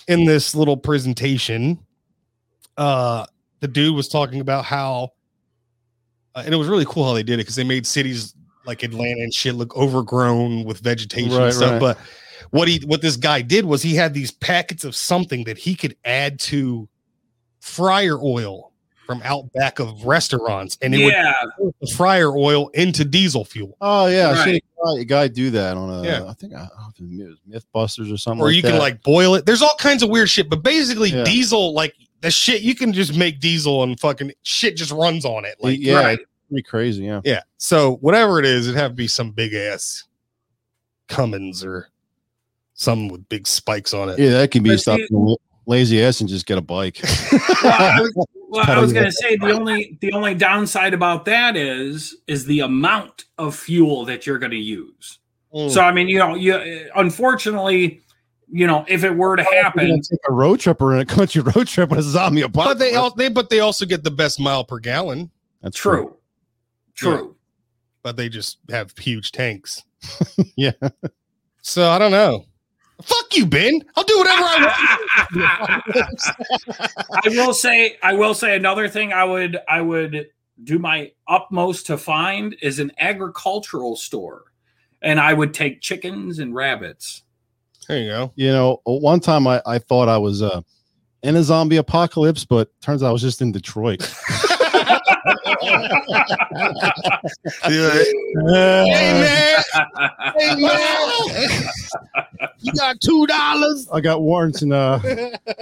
in this little presentation, uh the dude was talking about how uh, and it was really cool how they did it because they made cities like Atlanta and shit look overgrown with vegetation Right, and stuff. right. But what he what this guy did was he had these packets of something that he could add to fryer oil from out back of restaurants, and it yeah. would put the fryer oil into diesel fuel. Oh yeah, I seen Right. a guy, a guy do that on a. Yeah. I think I, I don't know if it was MythBusters or something. Or like you can that. like boil it. There's all kinds of weird shit, but basically Yeah. diesel, like the shit, you can just make diesel and fucking shit just runs on it. Like yeah, right. pretty crazy. Yeah, Yeah. So whatever it is, it'd have to be some big ass Cummins or something with big spikes on it. yeah, that can be But stop see- being lazy ass and just get a bike. Well, I was, well, I was going to say the only the only downside about that is is the amount of fuel that you're going to use. Mm. So I mean, you know, you unfortunately, you know, if it were to happen, take a road trip or in a country road trip with a zombie apocalypse. but they all they but they also get the best mile per gallon, That's true, true. but they just have huge tanks. Yeah. So I don't know. Fuck you, Ben. I'll do whatever I want. I will say, I will say another thing. I would, I would do my utmost to find is an agricultural store, and I would take chickens and rabbits. there you go. You know, one time I, I thought I was uh, in a zombie apocalypse, but turns out I was just in Detroit. Hey man, hey man, you got two dollars. I got warrants in, uh,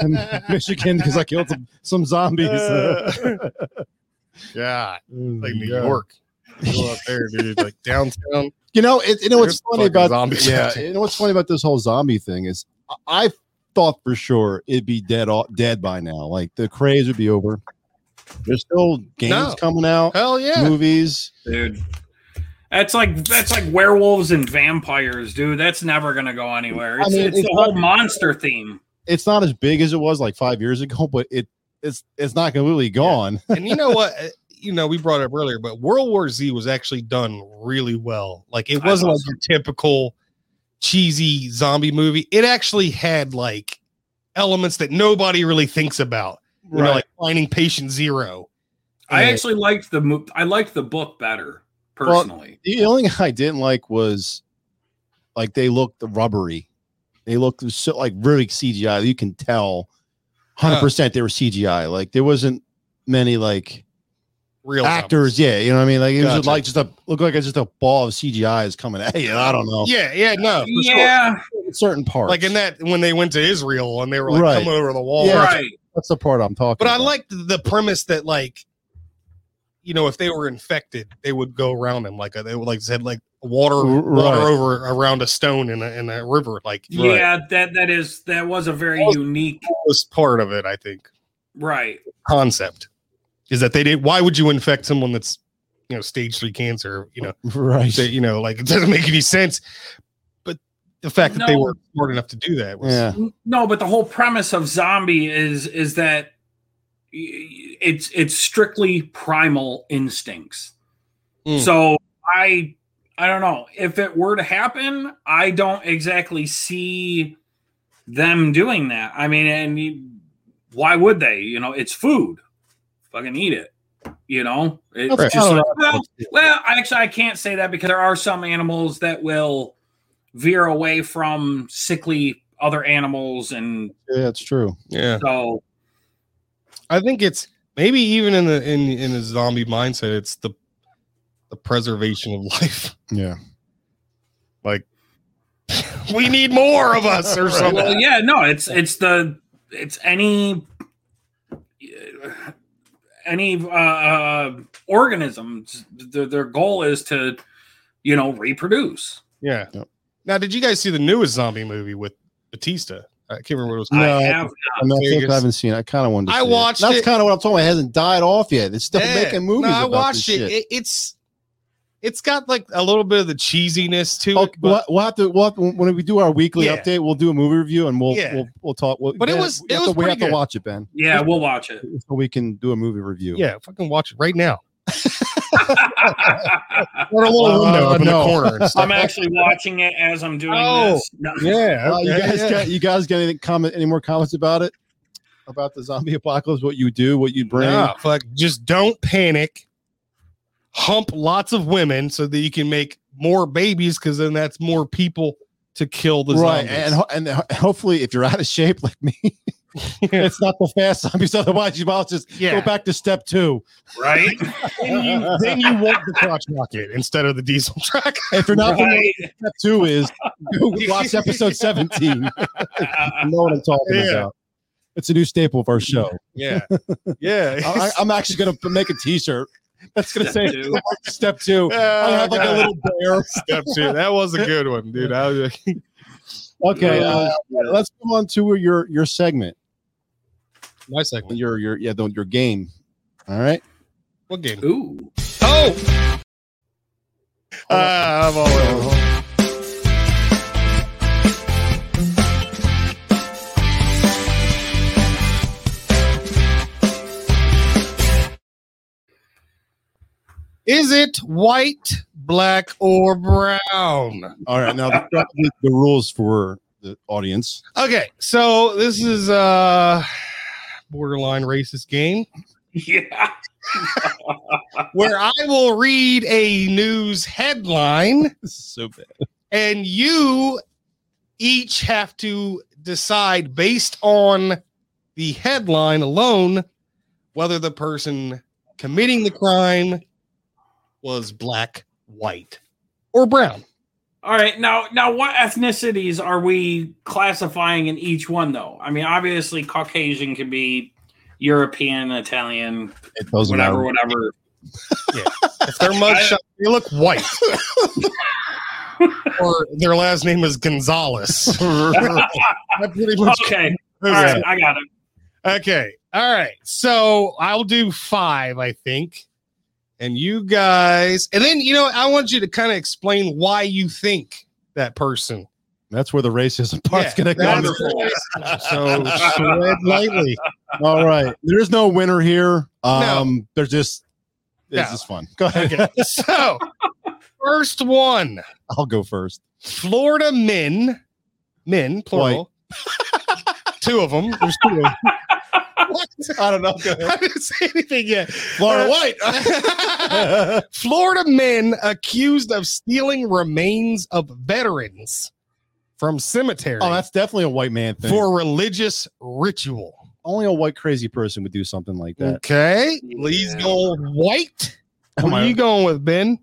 in Michigan because I killed some, some zombies. Yeah, like New Yeah. York. Go up there, dude. Like downtown. You know, it, you know what's funny about zombies yeah, you know what's funny about this whole zombie thing is I, I thought for sure it'd be dead all, dead by now. Like the craze would be over. There's still games No. coming out, Hell yeah. movies. dude. That's like that's like werewolves and vampires, dude. That's never gonna go anywhere. It's, I mean, it's, it's the whole monster theme. It's not as big as it was like five years ago, but it it's it's not completely gone. and you know what? Uh, You know, we brought it up earlier, but World War Z was actually done really well. Like it wasn't thought like your typical cheesy zombie movie. It actually had like elements that nobody really thinks about. You know, like finding patient zero. I actually liked the mo- I liked the book better personally. The only thing I didn't like was like they looked rubbery. They looked so like really CGI. You can tell, hundred percent they were CGI. Like there wasn't many like Real actors. zombies. Yeah, you know what I mean. Like it was like just a look like it's just a ball of CGI is coming at you. I don't know. Yeah, yeah, no. yeah, certain parts. Like in that when they went to Israel and they were like Right. coming over the wall. Yeah. right. That's the part I'm talking. But I about. liked the premise that like, you know, if they were infected, they would go around them like a, they would like said like water R- water over around a stone in a in a river. Like Yeah, that that is that was a very Well- unique was part of it. I think right. concept is that they did. Why would you infect someone that's you know stage three cancer? You know, right. that, you know, like it doesn't make any sense. But the fact that they were smart enough to do that was Yeah. No, but the whole premise of zombie is is that it's it's strictly primal instincts. Mm. So I I don't know if it were to happen, I don't exactly see them doing that. I mean, and you- why would they? You know, it's food. Fucking eat it. You know, it's Okay. just like, well, well, actually, I can't say that because there are some animals that will veer away from sickly other animals, and Yeah, it's true. Yeah. so I think it's maybe even in the in in the zombie mindset, it's the the preservation of life. Yeah. Like we need more of us or something. well, yeah, no, it's it's the it's any any uh, uh organisms. Their, their goal is to you know reproduce. Yeah. Yep. Now, did you guys see the newest zombie movie with Batista? I can't remember what it was. No, I have not. Vegas. I haven't seen it. I kind of wanted to I see it. watched That's it. kind of what I'm talking about. It hasn't died off yet. It's still Yeah. making movies. No, I about watched this it. shit. it. It's it's got like a little bit of the cheesiness to Okay, it, but, we'll, we'll have to we'll have to- when we do our weekly Yeah. update. We'll do a movie review and we'll Yeah. we'll, we'll talk. We'll, But it was- we it have was to, we have pretty to watch it, Ben, yeah, we'll watch it. so we can do a movie review. yeah, fucking watch it right now. Or a little Uh, window up in no. the corner. I'm actually watching it as I'm doing Oh. this. No. yeah, Uh, you guys yeah. got you guys got any comment? Any more comments about it? About the zombie apocalypse? What you do? What you bring? No, fuck, just don't panic. Hump lots of women so that you can make more babies because then that's more people to kill the right, zombies. and and hopefully, if you're out of shape like me, it's not the fast zombies. Otherwise, you might just Yeah. go back to step two. Right? then, you, then you want the crotch rocket instead of the diesel track. If you're not familiar right. with step two is, watch episode 17. you know what I'm talking Yeah. about. It's a new staple of our show. Yeah, yeah. I, I'm actually going to make a T-shirt that's going to Step say two. step two. I have like a little bear. step two. That was a good one, dude. I was like, Okay, uh, let's move on to your your segment. My second. Your your yeah, the, your game. All right. What game? Ooh. Oh, Ah, I'm all over. Is it white, black, or brown? All right. Now the, the, the rules for the audience. Okay, so this is a borderline racist game Yeah. where I will read a news headline so bad. and you each have to decide based on the headline alone whether the person committing the crime was black, white, or brown. All right. Now, now, what ethnicities are we classifying in each one, though? I mean, obviously, Caucasian can be European, Italian, It whatever, matter. whatever. If they're mugshot, they look white. or their last name is Gonzalez. Pretty much Okay. All covers right. it. I got it. Okay. All right. So I'll do five, I think. And you guys, and then, you know, I want you to kind of explain why you think that person. That's where the racism part's Yeah, going to come. so tread lightly. All right. There's no winner here. No. Um, There's just this No. just fun. Go ahead. Okay. So, first one I'll go first. Florida men, men, plural. two of them. There's two of them. What? I don't know. Go I didn't say anything yet. Florida White. Florida men accused of stealing remains of veterans from cemetery oh, that's definitely a white man thing. for religious ritual. Only a white crazy person would do something like that. Okay, Lee's Yeah. going white. What are you going with, Ben?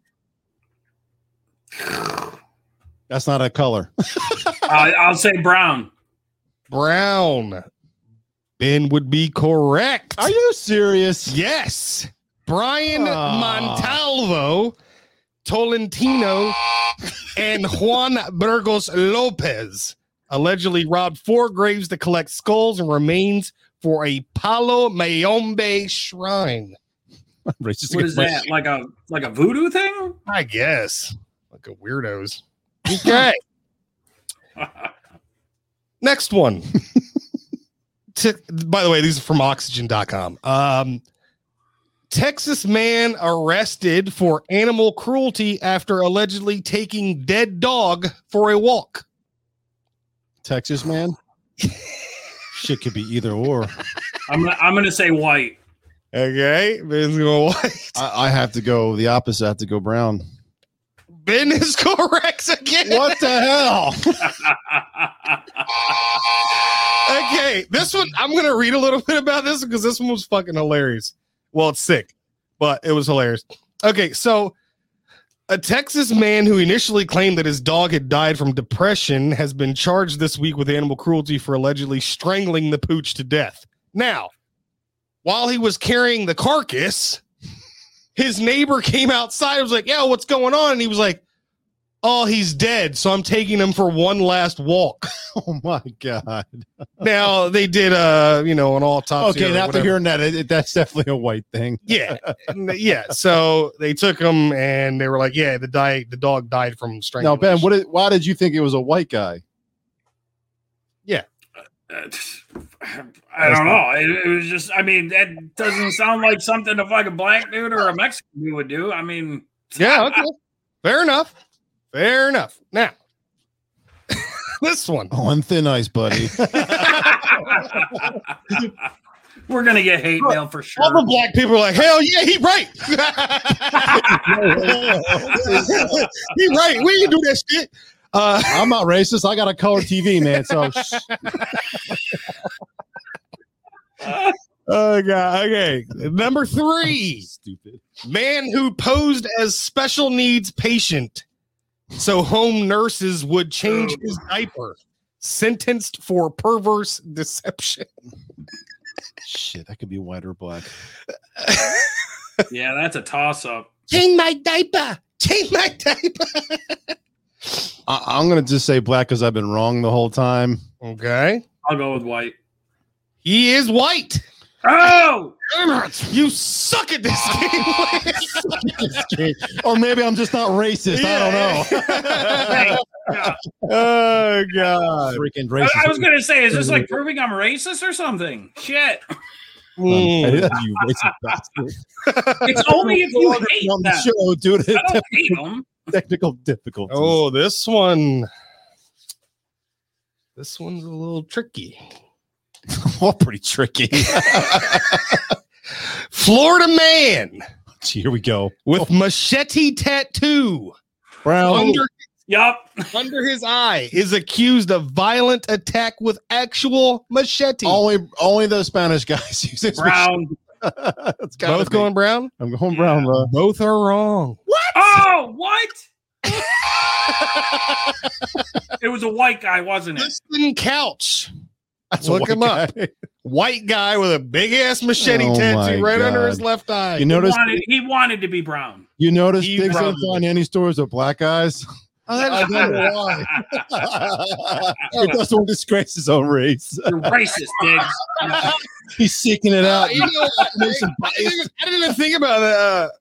That's not a color. Uh, I'll say brown. Brown. Ben would be correct. Are you serious? Yes. Brian. Montalvo, Tolentino, and Juan Burgos Lopez allegedly robbed four graves to collect skulls and remains for a Palo Mayombe shrine. What is against that? Like a like a voodoo thing? I guess. Like a weirdos. Okay. Next one. T- by the way, these are from oxygen.com. Um, Texas man arrested for animal cruelty after allegedly taking dead dog for a walk. Texas man. Shit could be either or. I'm gonna, I'm gonna say white. Okay. Ben's going white. I, I have to go the opposite. I have to go brown. Ben is correct again. What the hell? okay, this one I'm gonna read a little bit about this because this one was fucking hilarious. Well, it's sick, but it was hilarious. Okay, so a Texas man who initially claimed that his dog had died from depression has been charged this week with animal cruelty for allegedly strangling the pooch to death. Now, while he was carrying the carcass, his neighbor came outside and was like, "Yeah, what's going on?" And he was like, "Oh, he's dead, so I'm taking him for one last walk." Oh my god. now they did, uh, you know, an autopsy. Okay, or after hearing that, it, it- that's definitely a white thing. yeah, yeah. So they took him and they were like, "Yeah, the die, the dog died from Now, strangulation." Ben, what? Did, why did you think it was a white guy? Uh, I don't know. It, it was just, I mean, that doesn't sound like something a fucking black dude or a Mexican dude would do. I mean, Yeah, okay. Fair enough. Fair enough. Now, this one. On thin ice, buddy. We're gonna get hate mail for sure. All the black people are like, hell yeah, he right. he right. We can do that shit. Uh, I'm not racist. I got a color TV, man. So oh god. Okay. Number three. stupid. Man who posed as special needs patient so home nurses would change his diaper. Sentenced for perverse deception. Shit, that could be white or black. yeah, that's a toss up. Change my diaper. Change my diaper. I, I'm gonna just say black because I've been wrong the whole time. Okay. I'll go with white. He is white. Oh, You suck at this game. or maybe I'm just not racist. I don't hey, yeah. know. oh god. Freaking I, racist. I was gonna say, is this like proving I'm racist or something? Shit. Mm. you racist bastard. It's only if you hate on the them. show, dude. I don't hate them. Technical difficulties. Oh, this one. This one's a little tricky. all pretty tricky. Florida man Here we go. with machete tattoo Brown. under, Yup. under his eye is accused of violent attack with actual machete. Only, only the Spanish guys use this. Brown. That's Both be. going brown? I'm going brown, bro. Both are wrong. What? Oh, what? It was a white guy, wasn't it? Liston Couch. That's a Look white him up. White guy with a big ass machete Oh tattoo right under his left eye. You He notice? wanted, he wanted to be brown. You notice? He Digs probably- don't find any stores with black guys. Oh, I don't know why. he doesn't want to disgrace his own race. You're racist, Diggs. He's seeking it uh, out. you know, I, confirmation I didn't even, I didn't even think about that.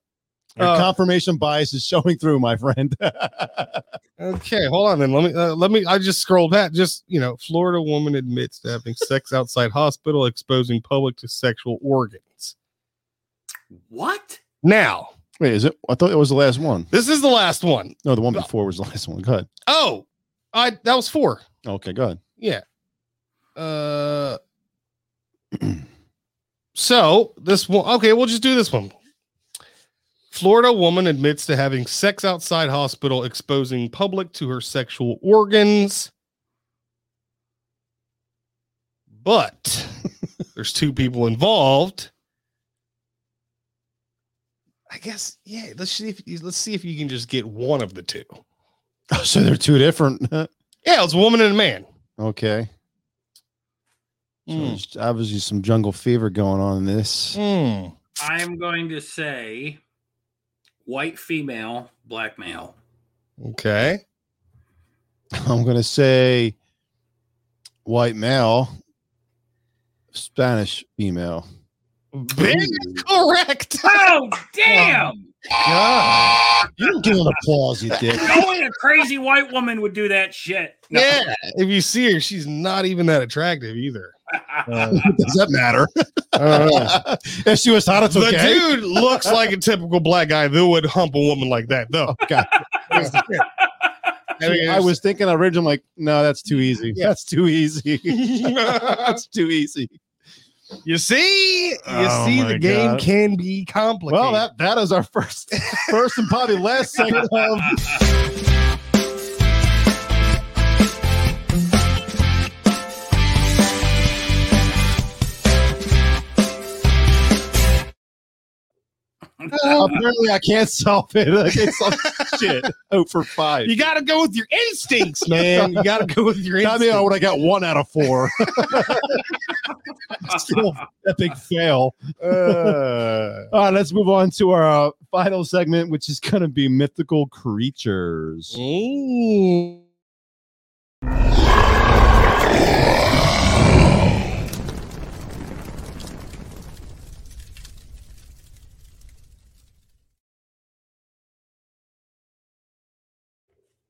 Your Uh, confirmation bias is showing through, my friend. Okay, hold on then. Let me uh, let me. I just scrolled back. Just you know, Florida woman admits to having sex outside hospital, exposing public to sexual organs. What? Now, Wait, is it? I thought it was the last one. this is the last one. No, the one before was the last one. Go ahead. Oh, I that was four. Okay, go ahead. Yeah. Uh. so this one. Okay, we'll just do this one. Florida woman admits to having sex outside hospital, exposing public to her sexual organs. But there's two people involved. I guess, yeah. Let's see if let's see if you can just get one of the two. Oh, so they're two different. Yeah, it's a woman and a man. okay. So Mm. there's obviously some jungle fever going on in this. Mm. I am going to say white female, black male. Okay. I'm gonna say white male, Spanish female. Big correct. Oh, damn. God, you don't give an applause, you dick. Only a crazy white woman would do that shit. No. Yeah. If you see her, she's not even that attractive either. Uh, does that matter? I if she was hot, it's okay. The dude looks like a typical black guy that would hump a woman like that, though. Okay. I mean, I was thinking originally, like, no, that's too easy. Yeah. That's too easy. that's too easy. You see, you Oh see, the game God. can be complicated. Well, that that is our first, first and probably last segment of Apparently, I can't solve it. Like, it's some shit. Oh, for five. You got to go with your instincts, man. You got to go with your Got instincts. me on when I got one out of four. Still a big fail. Uh, All right, let's move on to our uh, final segment, which is going to be mythical creatures. ooh.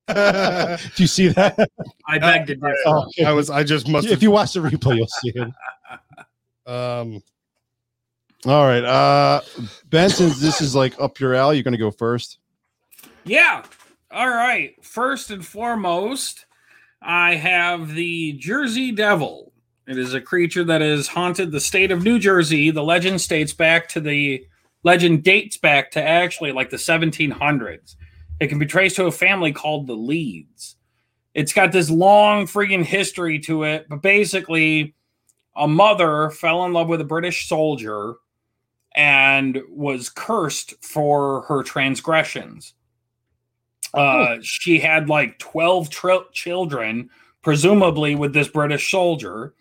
Do you see that? I beg to differ. Oh, I was. I just must. if Have, you watch the replay, you'll see it. um. All right, uh, Benson, this is like up your alley. You're going to go first. Yeah. All right. First and foremost, I have the Jersey Devil. It is a creature that has haunted the state of New Jersey. The legend states back to the legend dates back to actually like the 1700s. It can be traced to a family called the Leeds. It's got this long freaking history to it, but basically, a mother fell in love with a British soldier and was cursed for her transgressions. Uh, she had like 12 tri- children, presumably with this British soldier,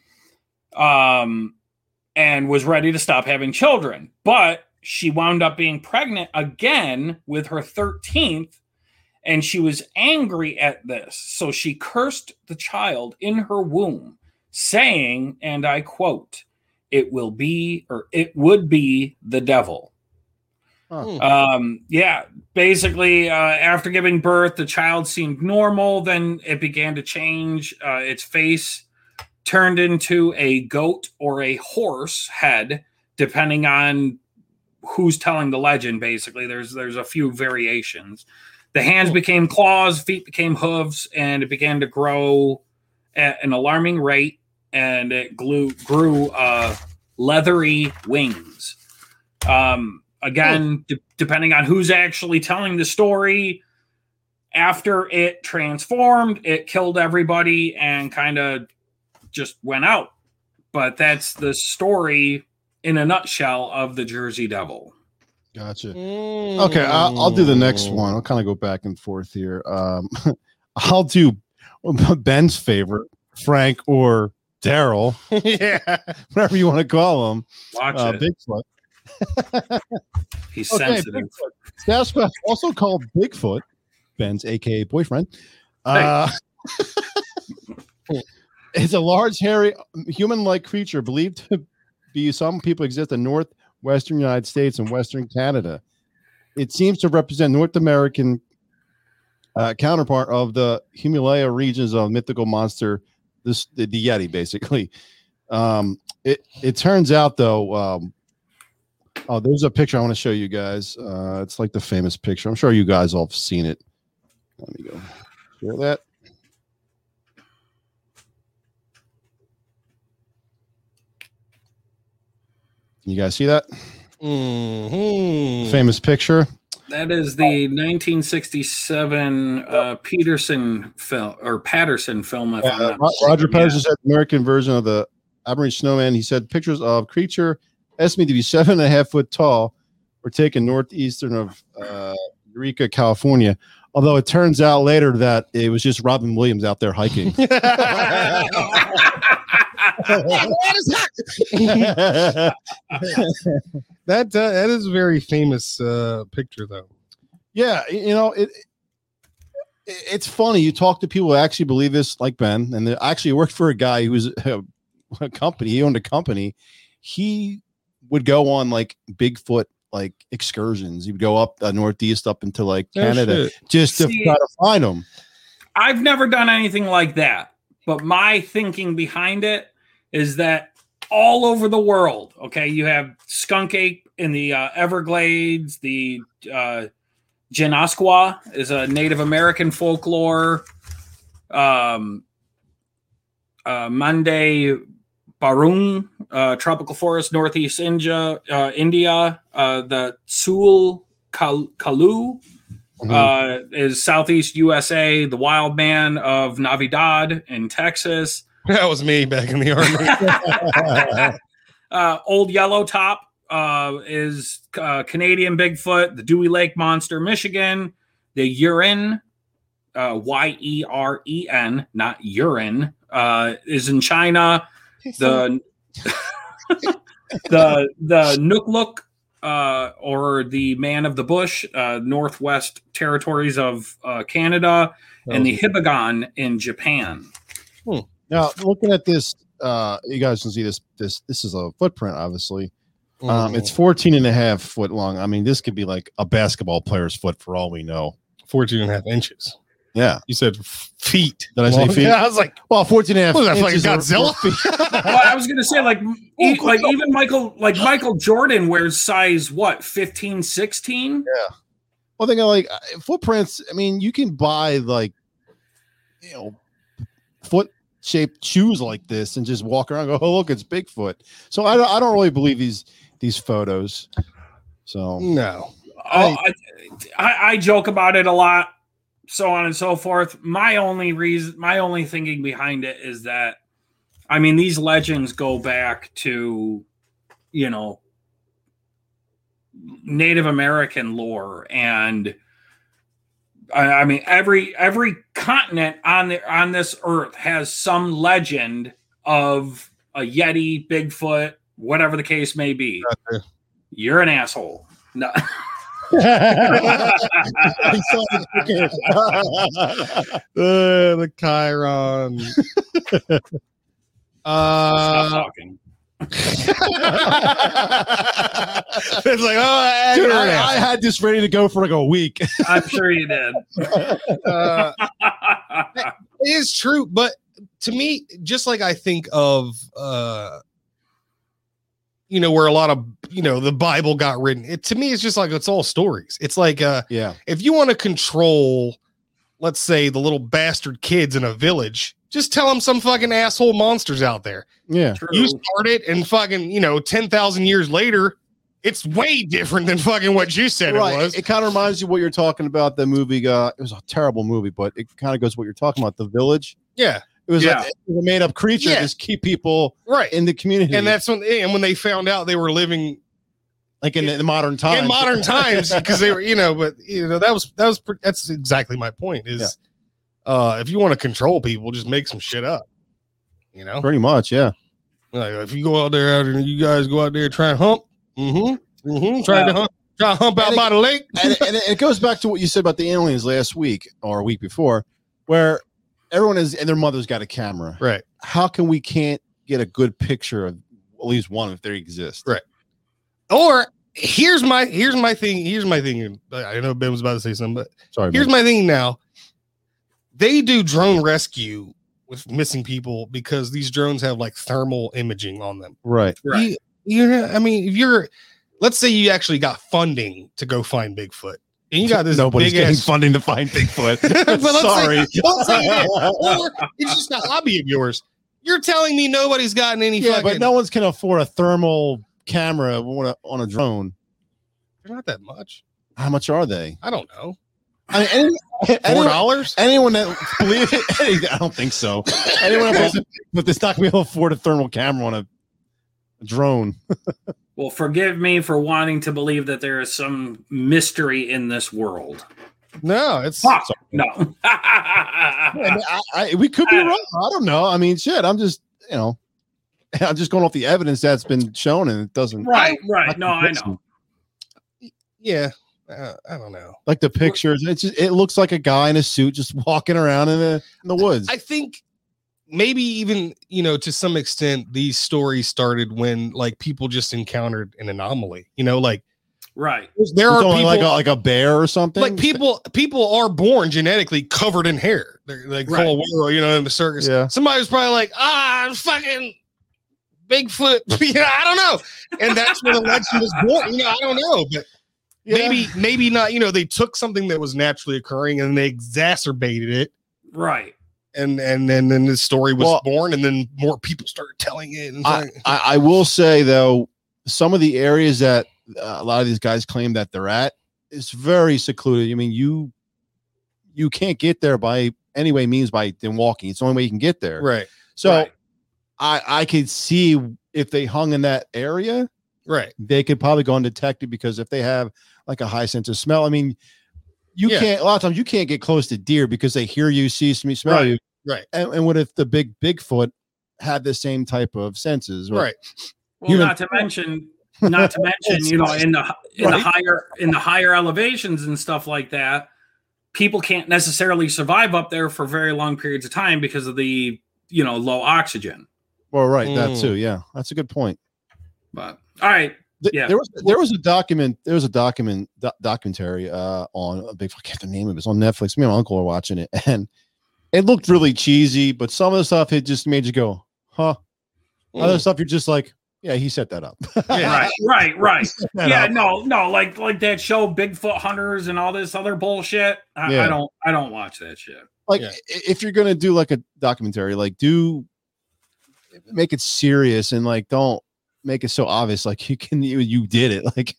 um, and was ready to stop having children. But she wound up being pregnant again with her 13th, and she was angry at this. So she cursed the child in her womb, saying, and I quote, it will be, or it would be the devil. Huh. Um, yeah, basically, uh, after giving birth, the child seemed normal. Then it began to change. Uh, its face turned into a goat or a horse head, depending on who's telling the legend. Basically, there's there's a few variations. The hands became claws, feet became hooves, and it began to grow at an alarming rate. And it grew grew uh, leathery wings. Um, again, de- depending on who's actually telling the story, after it transformed, it killed everybody and kind of just went out. But that's the story in a nutshell of the Jersey Devil. Gotcha. Okay, I'll, I'll do the next one. I'll kind of go back and forth here. Um, I'll do Ben's favorite, Frank or Daryl, yeah. whatever you want to call him. Watch Uh, it. Bigfoot. He's Okay, sensitive. Bigfoot. Sasquatch, also called Bigfoot, Ben's aka boyfriend. Uh, it's a large, hairy, human-like creature believed to be some people exist in northwestern United States and western Canada. It seems to represent North American uh, counterpart of the Himalaya regions of mythical monster, this the, the Yeti, basically. Um, it it turns out though, um, Oh, there's a picture I want to show you guys. Uh, it's like the famous picture. I'm sure you guys all have seen it. Let me go share that. You guys see that Mhm. famous picture? That is the 1967 uh, Peterson film or Patterson film. If I'm Uh, not Roger. Patterson said American version of the Aberrant Snowman. He said pictures of creature estimated to be seven and a half foot tall were taken northeastern of uh, Eureka, California. Although it turns out later that it was just Robin Williams out there hiking. that uh, that is a very famous uh, picture, though. yeah, you know it. it- It's funny. You talk to people who actually believe this, like Ben, and they actually worked for a guy who was a, a company. He owned a company. He would go on like Bigfoot like excursions. He would go up uh, northeast up into like Oh, Canada shit. just to See- try to find them. I've never done anything like that, but my thinking behind it is that all over the world, okay, you have skunk ape in the uh, Everglades, the uh, Genoskwa is a Native American folklore. Um, uh, Mande Burung, uh, tropical forest, northeast India, uh, India. Uh, the Sul Kal- Kalu Mhm. uh, is southeast USA. The wild man of Navidad in Texas. That was me back in the army. uh, Old Yellow Top uh, is uh, Canadian Bigfoot, the Dewey Lake Monster, Michigan, the Urine, uh, Y E R E N, not urine, uh, is in China. The the the Nukluk uh, or the Man of the Bush, uh, Northwest Territories of uh, Canada, and the Hibagon in Japan. Now, looking at this, uh, you guys can see this. This this is a footprint, obviously. Um, it's 14 and a half foot long. I mean, this could be like a basketball player's foot for all we know. 14 and a half inches. Yeah. You said feet. Did I say feet? Yeah, I was like, Well, 14 and a half. What was that, inches fucking Godzilla? or well, I was gonna say like e- like even Michael like Michael Jordan wears size what 15 16 Yeah. Well, think I like uh, footprints. I mean, you can buy like, you know, foot shaped shoes like this and just walk around. And go, oh look, it's Bigfoot. So I don't, I don't really believe these these photos. So no. oh, I, I, I joke about it a lot so on and so forth my only reason my only thinking behind it is that i mean these legends go back to you know native american lore and I, I mean every every continent on the on this earth has some legend of a yeti bigfoot whatever the case may be Gotcha. you're an asshole no the. Uh, the Chiron. Stop uh, talking. it's like, oh, Dude, you're I, I had this ready to go for like a week. I'm sure you did. Uh, it is true, but to me, just like I think of, uh, you know, where a lot of you know the Bible got written. It to me, it's just like it's all stories. It's like, uh, yeah. if you want to control, let's say the little bastard kids in a village, just tell them some fucking asshole monsters out there. Yeah. True. You start it, and fucking, you know, ten thousand years later, it's way different than fucking what you said right. it was. It kind of reminds you what you're talking about. The movie, uh, it was a terrible movie, but it kind of goes what you're talking about. The Village. yeah, It was Yeah. like a made up creature Yeah. just keep people right. in the community. and that's when and when they found out they were living like in, the modern times. in modern times because they were you know but you know that was that was that's exactly my point is uh if you want to control people just make some shit up you know Pretty much, yeah. like if you go out there and you guys go out there and try and hump mm-hmm mm-hmm try to hump try to hump out it- by the lake and, it- and it, it goes back to what you said about the aliens last week or a week before, where everyone is and their mother's got a camera. right How can we can't get a good picture of at least one if they exist? Right. or here's my here's my thing here's my thing i know ben was about to say something but Sorry, Here's man. my thing now. They do drone rescue with missing people because these drones have like thermal imaging on them. right. Right. You, you know, I mean, if you're, let's say you actually got funding to go find Bigfoot, and you got this Nobody's getting ass. funding to find Bigfoot. But let's say- Sorry. say or it's just a hobby of yours. You're telling me nobody's gotten any yeah, fucking. but no one's can afford a thermal camera on a, on a drone. they're not that much. How much are they? I don't know. I mean, any, Four anyone, dollars. anyone that believe it, I don't think so. Anyone that believes- but this not gonna be able to afford a thermal camera on a, a drone. Well, forgive me for wanting to believe that there is some mystery in this world. No, it's Fuck. No. I mean, I, I, we could be wrong. I don't know. I mean, shit. I'm just, you know, I'm just going off the evidence that's been shown, and it doesn't. right, right. No, I know. yeah. Uh, I don't know. Like the pictures, it's just, it looks like a guy in a suit just walking around in the in the woods. I think maybe even you know to some extent these stories started when like people just encountered an anomaly. You know, like Right. there You're people like a, like a bear or something. like people people are born genetically covered in hair. They're like Right. whole world, you know, in the circus. Yeah. Somebody was probably like, ah, fucking Bigfoot. you know, I don't know. And that's where the legend was born. You know, I don't know, but Yeah. maybe maybe not. You know, they took something that was naturally occurring and they exacerbated it Right. and and then then the story was Well- born, and then more people started telling it. And I, like- I, I will say though, some of the areas that uh, a lot of these guys claim that they're at is very secluded. I mean, you you can't get there by any way means by than walking. It's the only way you can get there. right, So Right. I I could see if they hung in that area, Right. they could probably go undetected because if they have like a high sense of smell, I mean, you Yeah. can't a lot of times you can't get close to deer because they hear you, see, me, smell Right. you. Right. And, and what if the big Bigfoot had the same type of senses? Right. Well, Human- not to mention, not to mention, you know, in the in the higher in the higher elevations and stuff like that, people can't necessarily survive up there for very long periods of time because of the you know low oxygen. Well, right, that Mm. too. Yeah, that's a good point. But all right, Th- Yeah. There was there was a document there was a document do- documentary uh on a big I can't the name of it. It's on Netflix. Me and my uncle are watching it, and it looked really cheesy, but some of the stuff it just made you go, huh? Other Mm. stuff you're just like, yeah, he set that up. Yeah. right, right, right. Yeah, up. no, no, like like that show Bigfoot Hunters and all this other bullshit. I, Yeah. I don't I don't watch that shit. like Yeah. if you're gonna do like a documentary, like do make it serious and like don't make it so obvious. Like you can you, you did it. Like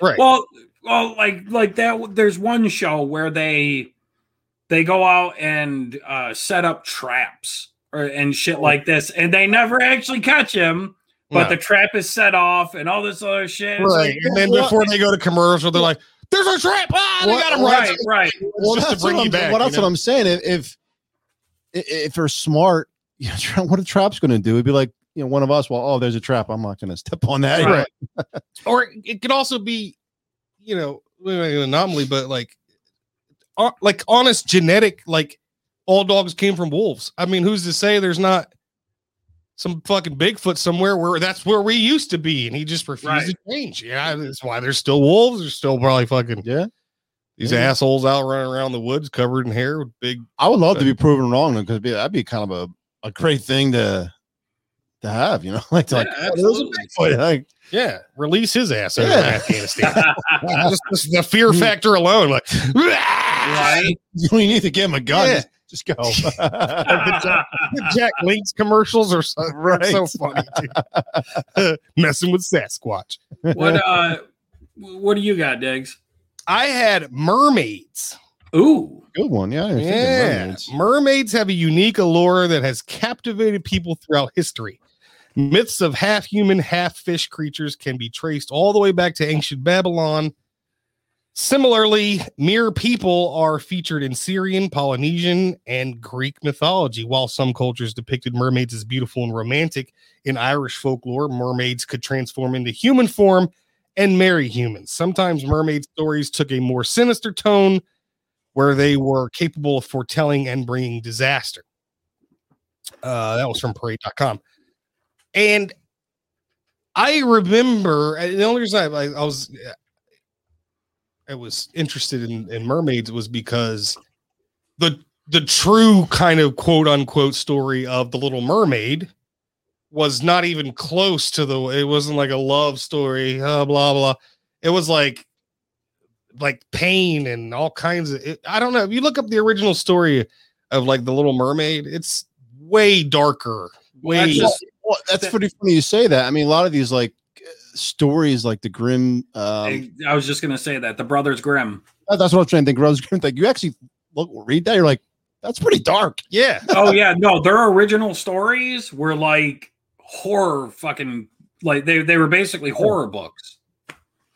Right. Well, well, like like that. There's one show where they they go out and uh, set up traps or and shit like this, and they never actually catch him. But No. the trap is set off and all this other shit. Right. like, And then Well- before they go to commercial, they're like, "There's a trap! Ah, they Well, got him right, right." right. well, just to that's bring what you I'm, back, Well, you that's what? I'm saying. If if if they're smart, you know, tra- what a trap's going to do? It'd be like you know one of us. Well, oh, there's a trap. I'm not going to step on that. Right. or it could also be, you know, an anomaly, but like, uh, like honest genetic, like all dogs came from wolves. I mean, who's to say there's not some fucking Bigfoot somewhere where that's where we used to be, and he just refused Right. to change. Yeah, that's why there's still wolves. There's still probably fucking Yeah. these Yeah. assholes out running around the woods covered in hair with big. I would love to be proven wrong because that'd be kind of a, a great thing to to have. You know, like to like Yeah, oh, there's absolutely. Like Yeah, release his ass over in Yeah. Afghanistan. just, just the fear factor alone, like, right. you don't need to give him a gun. Yeah. Just, just go. the Jack Link's commercials are so, Right. so funny. dude. Messing with Sasquatch. what uh, what do you got, Diggs? I had mermaids. Ooh, Good one. Yeah. I didn't think of Yeah, mermaids. mermaids have a unique allure that has captivated people throughout history. Myths of half human, half fish creatures can be traced all the way back to ancient Babylon. Similarly, merpeople are featured in Syrian, Polynesian, and Greek mythology. While some cultures depicted mermaids as beautiful and romantic, in Irish folklore, mermaids could transform into human form and marry humans. Sometimes mermaid stories took a more sinister tone where they were capable of foretelling and bringing disaster. Uh, that was from parade.com. And I remember the only reason I, I, was I was interested in, in mermaids was because the the true kind of quote unquote story of the little mermaid was not even close to the it wasn't like a love story uh, blah blah. It was like like pain and all kinds of it, i don't know. If you look up the original story of like the little mermaid it's way darker way just- Well, that's pretty funny you say that. I mean, a lot of these like uh, stories, like the Grimm. Um, I, I was just gonna say that the Brothers Grimm. that- that's what I'm trying to think. Rose Grimm. Like you actually look read that, you're like, that's pretty dark. yeah oh yeah, no, their original stories were like horror fucking like they they were basically horror books.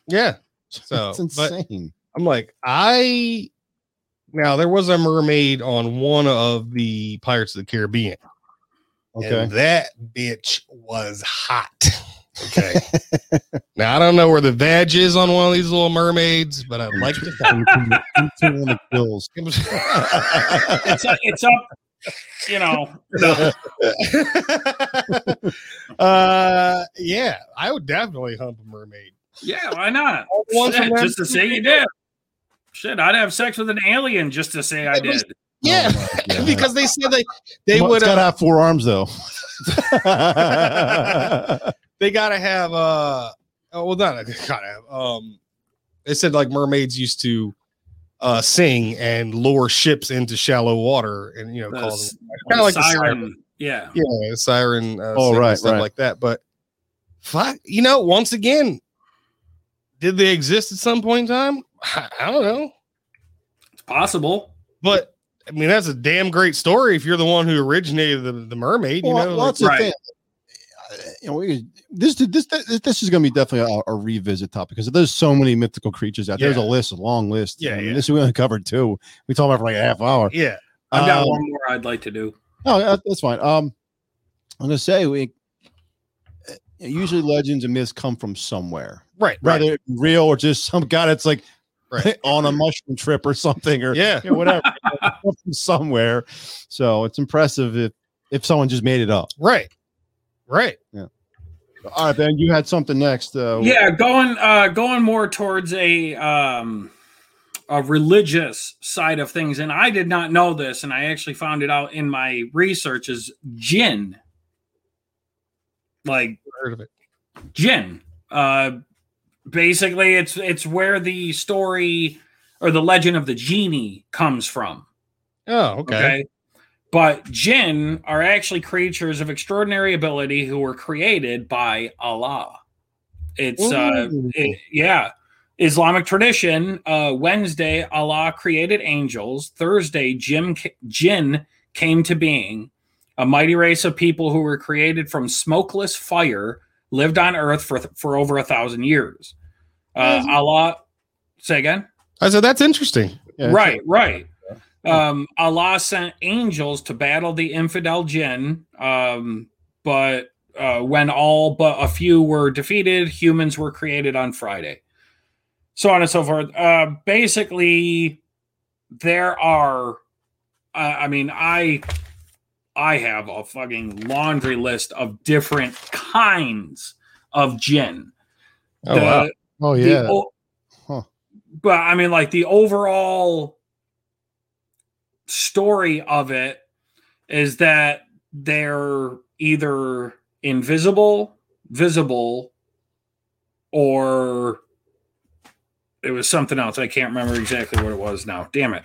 yeah So, it's insane. I'm like, I now there was a mermaid on one of the Pirates of the Caribbean. Okay. And that bitch was hot. Okay. now I don't know where the veg is on one of these little mermaids, but I'd like to find Two on the it. It's it's up, you know. no. uh yeah, I would definitely hump a mermaid. Yeah, why not? One Shit, just to say you did. Shit, I'd have sex with an alien just to say I did. Yeah, Oh my God. because they said they they Well, would it's gotta uh, have four arms though. they gotta have uh oh well not gotta have um they said like mermaids used to uh sing and lure ships into shallow water and you know The call s- them kind of like the siren. siren Yeah. yeah siren uh, Oh, right, stuff right. like that but fuck you know once again did they exist at some point in time I, I don't know It's possible. but I mean that's a damn great story if you're the one who originated the, the mermaid you know well, like- that's the Right. thing. you know, we, this this this, this is going to be definitely a, a, revisit topic because there's so many mythical creatures out. Yeah. There's a list, a long list. Yeah, I mean, yeah. This we only covered two. We talked about for like a half hour. Yeah, I've got um, one more I'd like to do. No, that's fine. Um, I'm going to say we eh, usually legends and myths come from somewhere, right? Whether right. real or just some guy that's like right. on a mushroom trip or something, or yeah, you know, whatever, from somewhere. So it's impressive if if someone just made it up, right? Right. Yeah. All right, Ben. You had something next. Uh, yeah, going uh, going more towards a um, a religious side of things, and I did not know this, and I actually found it out in my research. Is jinn like heard of it? Jinn. Uh, basically, it's it's where the story or the legend of the genie comes from. Oh, okay. okay? But jinn are actually creatures of extraordinary ability who were created by Allah. It's uh it, yeah. Islamic tradition, uh Wednesday Allah created angels, Thursday jinn jinn came to being, a mighty race of people who were created from smokeless fire, lived on earth for for over a thousand years. Uh Allah say again? I said that's interesting. Yeah, right, right um, Allah sent angels to battle the infidel jinn, um, but uh, when all but a few were defeated, humans were created on Friday. So on and so forth. Uh, basically, there are. Uh, I mean, I I have a fucking laundry list of different kinds of jinn. Oh the, wow! Oh yeah. The, huh. But I mean, like the overall story of it is that they're either invisible, visible, or it was something else. I can't remember exactly what it was now. Damn it.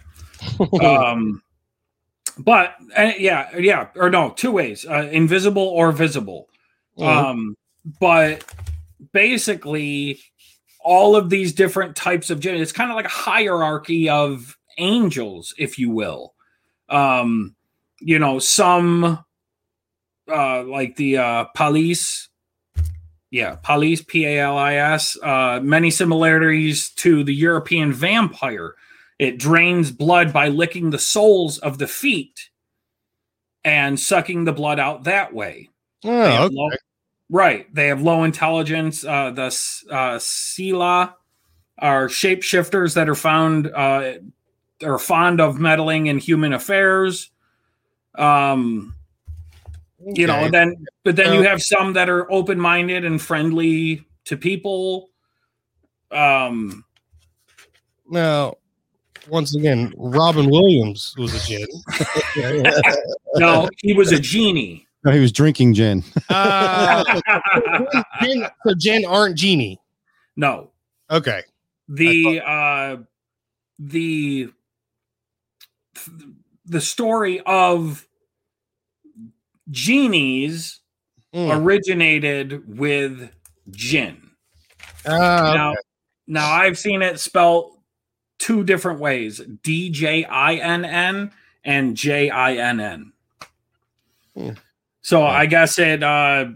um, but uh, yeah, yeah, or no, two ways: uh, invisible or visible. Mm-hmm. Um, but basically, all of these different types of it's kind of like a hierarchy of angels, if you will um, you know, some uh, like the uh, Palis, yeah, Palis, P A L I S, uh, many similarities to the European vampire. It drains blood by licking the soles of the feet and sucking the blood out that way. Oh, okay. low, right. They have low intelligence. Uh, the uh, Sila are shapeshifters that are found uh, are fond of meddling in human affairs. Um, okay. you know, then but then you have some that are open minded and friendly to people. Um, now, once again, Robin Williams was a gin. no, he was a genie. No, he was drinking gin. uh, gin so gin aren't genie. No. Okay. The uh the the story of genies mm. originated with jinn. Uh, now, okay. now I've seen it spelled two different ways: D J I N N and J I N N. Hmm. So I guess it. uh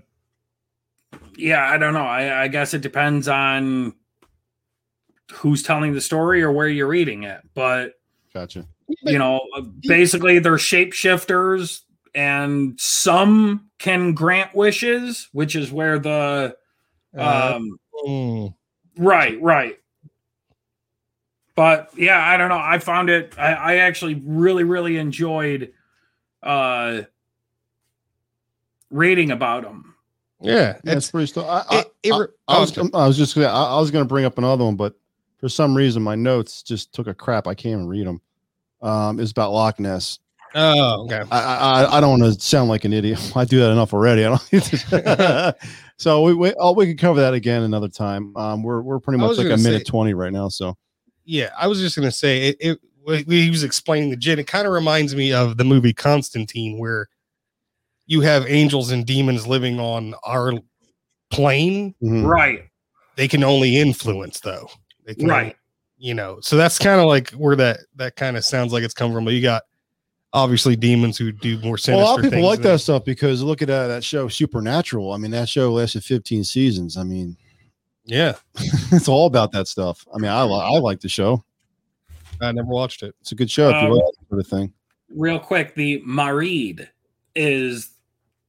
Yeah, I don't know. I, I guess it depends on who's telling the story or where you're reading it, but gotcha you know, basically they're shapeshifters and some can grant wishes, which is where the uh, um uh, mm. right, right. But yeah, I don't know. I found it I, I actually really, really enjoyed uh reading about them. Yeah, that's pretty. St- I, I, it, it, I, I, was, I was just gonna, I, was going to bring up another one, but for some reason my notes just took a crap. I can't even read them um, is about Loch Ness. Oh, okay. I I, I don't want to sound like an idiot. I do that enough already. I don't. so we we oh, we can cover that again another time. Um, we're we're pretty much like a minute say, twenty right now. So yeah, I was just gonna say it. it he was explaining the jinn. It kind of reminds me of the movie Constantine, where you have angels and demons living on our plane. Mm-hmm. Right. They can only influence, though. right you know so that's kind of like where that that kind of sounds like it's come from but you got obviously demons who do more sinister. Well, a lot of people like than- that stuff because look at uh, that show Supernatural. I mean, that show lasted 15 seasons. I mean, Yeah, it's all about that stuff. I mean, I li- I like the show. I never watched it. It's a good show if you Um, like that sort of thing. Real quick, the Marid is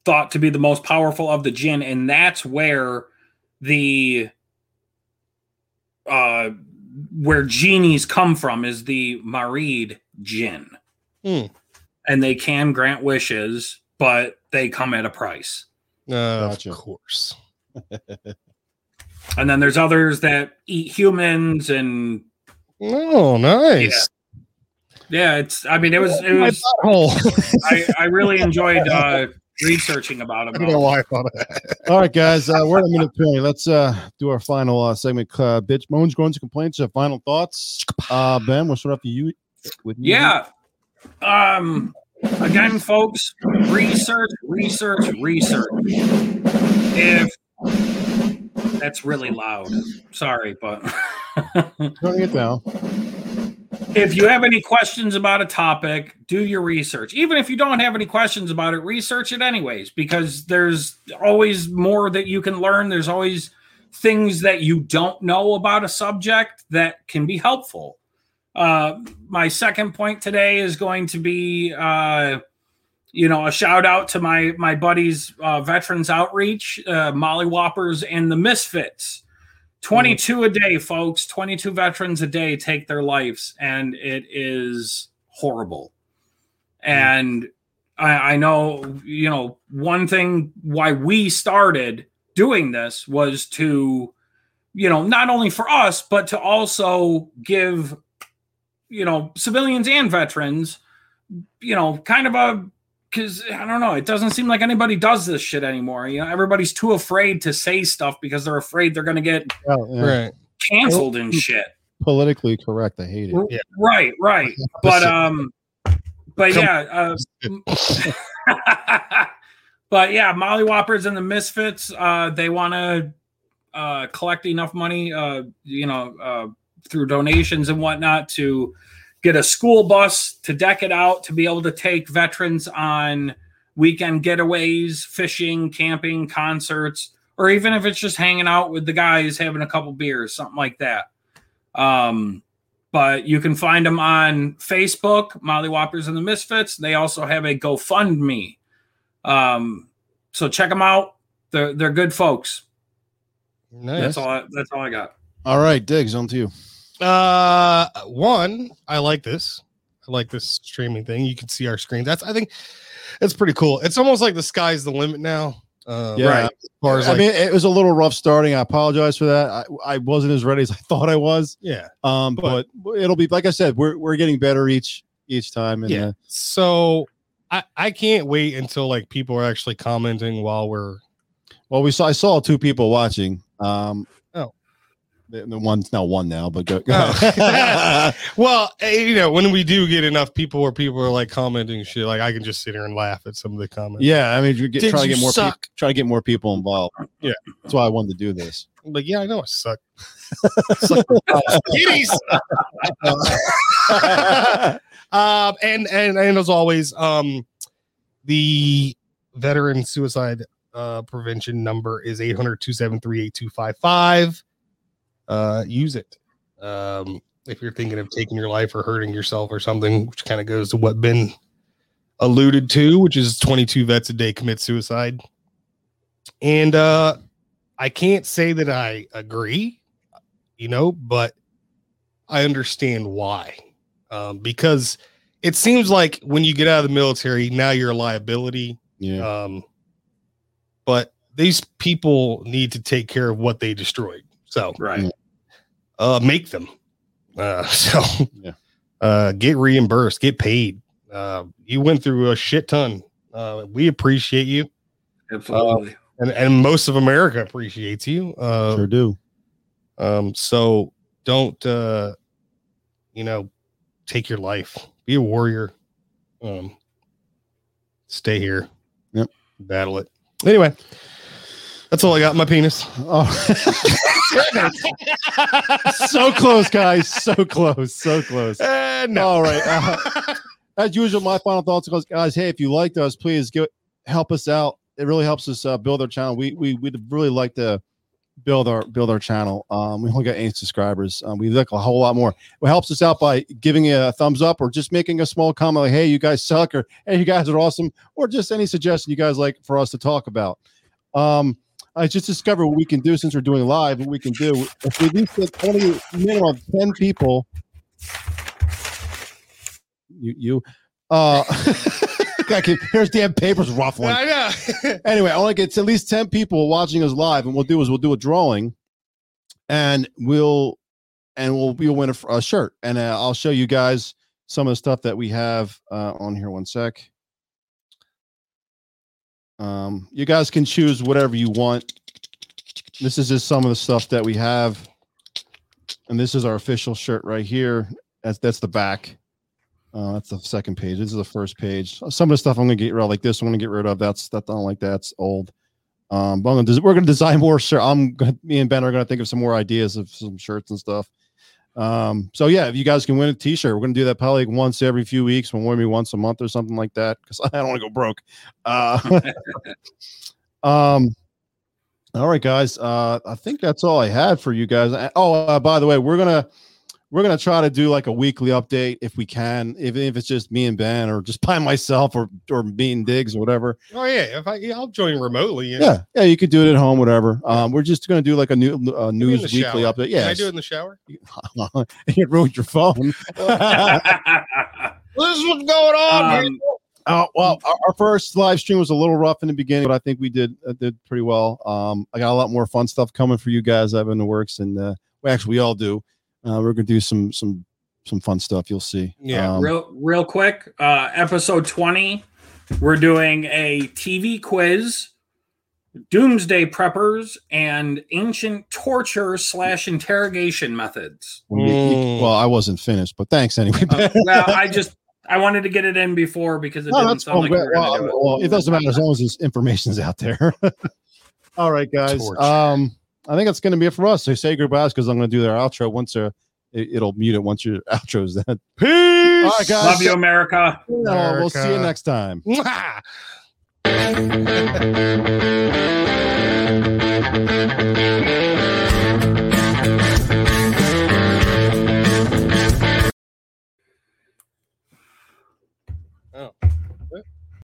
thought to be the most powerful of the jinn, and that's where the uh where genies come from is the Marid jinn. Hmm. And they can grant wishes, but they come at a price. Uh, Gotcha. Of course. And then there's others that eat humans and Oh, nice. yeah, it's I mean it was it was. I, I really enjoyed uh researching about I him. don't know why I thought of that. All right, guys, uh, we're at a minute 20. Let's uh, do our final uh, segment. Uh, bitch, moans, groans, and complaints. Uh, final thoughts. Uh, ben, we'll start off to you. With you. Yeah. Um again, folks, research, research, research. If that's really loud. Sorry, but turning it down. If you have any questions about a topic, do your research. Even if you don't have any questions about it, research it anyways, because there's always more that you can learn. There's always things that you don't know about a subject that can be helpful. Uh, my second point today is going to be, uh, you know, a shout out to my my buddies, uh, Veterans Outreach, uh, Molly Whoppers, and the Misfits. 22 a day, folks. 22 veterans a day take their lives, and it is horrible. And I, I know, you know, one thing why we started doing this was to, you know, not only for us, but to also give, you know, civilians and veterans, you know, kind of a because I don't know, it doesn't seem like anybody does this shit anymore. You know, everybody's too afraid to say stuff because they're afraid they're going to get Oh, yeah. Right. canceled and shit. Politically correct. I hate it. Yeah. Right, right. But um, but yeah, uh, but yeah, Molly Whoppers and the Misfits, uh, they want to uh, collect enough money, uh, you know, uh, through donations and whatnot to get a school bus to deck it out to be able to take veterans on weekend getaways, fishing, camping, concerts, or even if it's just hanging out with the guys having a couple beers, something like that. Um, but you can find them on Facebook, Molly Whoppers and the Misfits. They also have a GoFundMe. Um, so check them out. They're they're good folks. Nice. That's all. I, that's all I got. All right, Diggs, on to you. Uh, one, I like this. I like this streaming thing. You can see our screens. That's I think it's pretty cool. It's almost like the sky's the limit now. Uh, Yeah. right. As far as I like, mean, it was a little rough starting. I apologize for that. I, I wasn't as ready as I thought I was. yeah, Um, but, But- it'll be like I said, we're we're getting better each each time. And yeah. uh, So I I can't wait until like people are actually commenting while we're well, we saw I saw two people watching. Um. The, the one's not one now, but go. go Oh. ahead. well, eh, you know, when we do get enough people where people are like commenting shit, like I can just sit here and laugh at some of the comments. yeah, I mean, you get, Did try to get more people, try to get more people involved. Yeah. that's why I wanted to do this. Like, yeah, I know I suck. Suck. Kitties. um, and and and as always, um, the veteran suicide uh prevention number is 800-273-8255. Uh, use it. Um, if you're thinking of taking your life or hurting yourself or something, which kind of goes to what Ben alluded to, which is 22 vets a day commit suicide. And uh I can't say that I agree, you know, but I understand why. Um, because it seems like when you get out of the military, now you're a liability. Yeah, Um, but these people need to take care of what they destroyed. So Right. Uh make them. Uh so Yeah. uh get reimbursed, get paid. Uh you went through a shit ton. Uh we appreciate you. Absolutely. And and most of America appreciates you. Uh sure do. Um, so don't uh you know take your life. Be a warrior. Um stay here. Yep. Battle it. Anyway, that's all I got. My penis. Oh. so close, guys. So close. So close. Uh, no. All right. Uh, as usual, my final thoughts goes, guys. Hey, if you liked us, please give help us out. It really helps us uh, build our channel. We we we'd really like to build our build our channel. Um, we only got eight subscribers. Um, we look a whole lot more. It helps us out by giving you a thumbs up or just making a small comment like, "Hey, you guys suck," or "Hey, you guys are awesome," or just any suggestion you guys like for us to talk about. Um, I just discovered what we can do since we're doing live. What we can do if we at least get only minimum of ten people. You you uh. can, here's damn papers ruffling. I know. anyway, I want to get to at least 10 people watching us live, and we'll do is we'll do a drawing and we'll and we'll we'll win a, a shirt. And uh, I'll show you guys some of the stuff that we have uh, on here. One sec. Um, you guys can choose whatever you want. This is just some of the stuff that we have, and this is our official shirt right here. That's that's the back. Uh, that's the second page. This is the first page. Some of the stuff I'm gonna get rid of, like this, I'm gonna get rid of. That's that don't like. That's old. Um, but I'm gonna, we're gonna design more shirt. I'm me and Ben are gonna think of some more ideas of some shirts and stuff. Um, so yeah, if you guys can win a T-shirt, we're gonna do that probably like once every few weeks, when maybe once a month or something like that, because I don't want to go broke. Uh, um, all right, guys. Uh, I think that's all I had for you guys. Oh, uh, by the way, we're gonna we're gonna try to do like a weekly update if we can, even if it's just me and Ben or just by myself or or me and Diggs or whatever. Oh yeah, if I yeah, I'll join remotely. Yeah. yeah, yeah, you could do it at home, whatever. Um, we're just gonna do like a new uh, news weekly shower. update. Yeah, Can I do it in the shower. you ruined your phone. this is what's going on. Um, Oh well, our, our first live stream was a little rough in the beginning, but I think we did uh, did pretty well. Um, I got a lot more fun stuff coming for you guys. I've in the works, and uh, well, actually, we all do. Uh, we're gonna do some some some fun stuff. You'll see. Yeah, Um, real real quick uh episode 20 we're doing a tv quiz doomsday preppers and ancient torture slash interrogation methods you- you- Mm. well, I wasn't finished, but thanks anyway. Uh, well i just i wanted to get it in before because it No, didn't that's sound fine. like we were well, do it. well, it doesn't matter as long as this information's out there. All right, guys. Torch. Um, I think that's going to be it for us. So say goodbyes because I'm going to do their outro once uh, it, it'll mute it once your outro's done. Peace. All right, guys. love you america No, we'll see you next time. Mwah.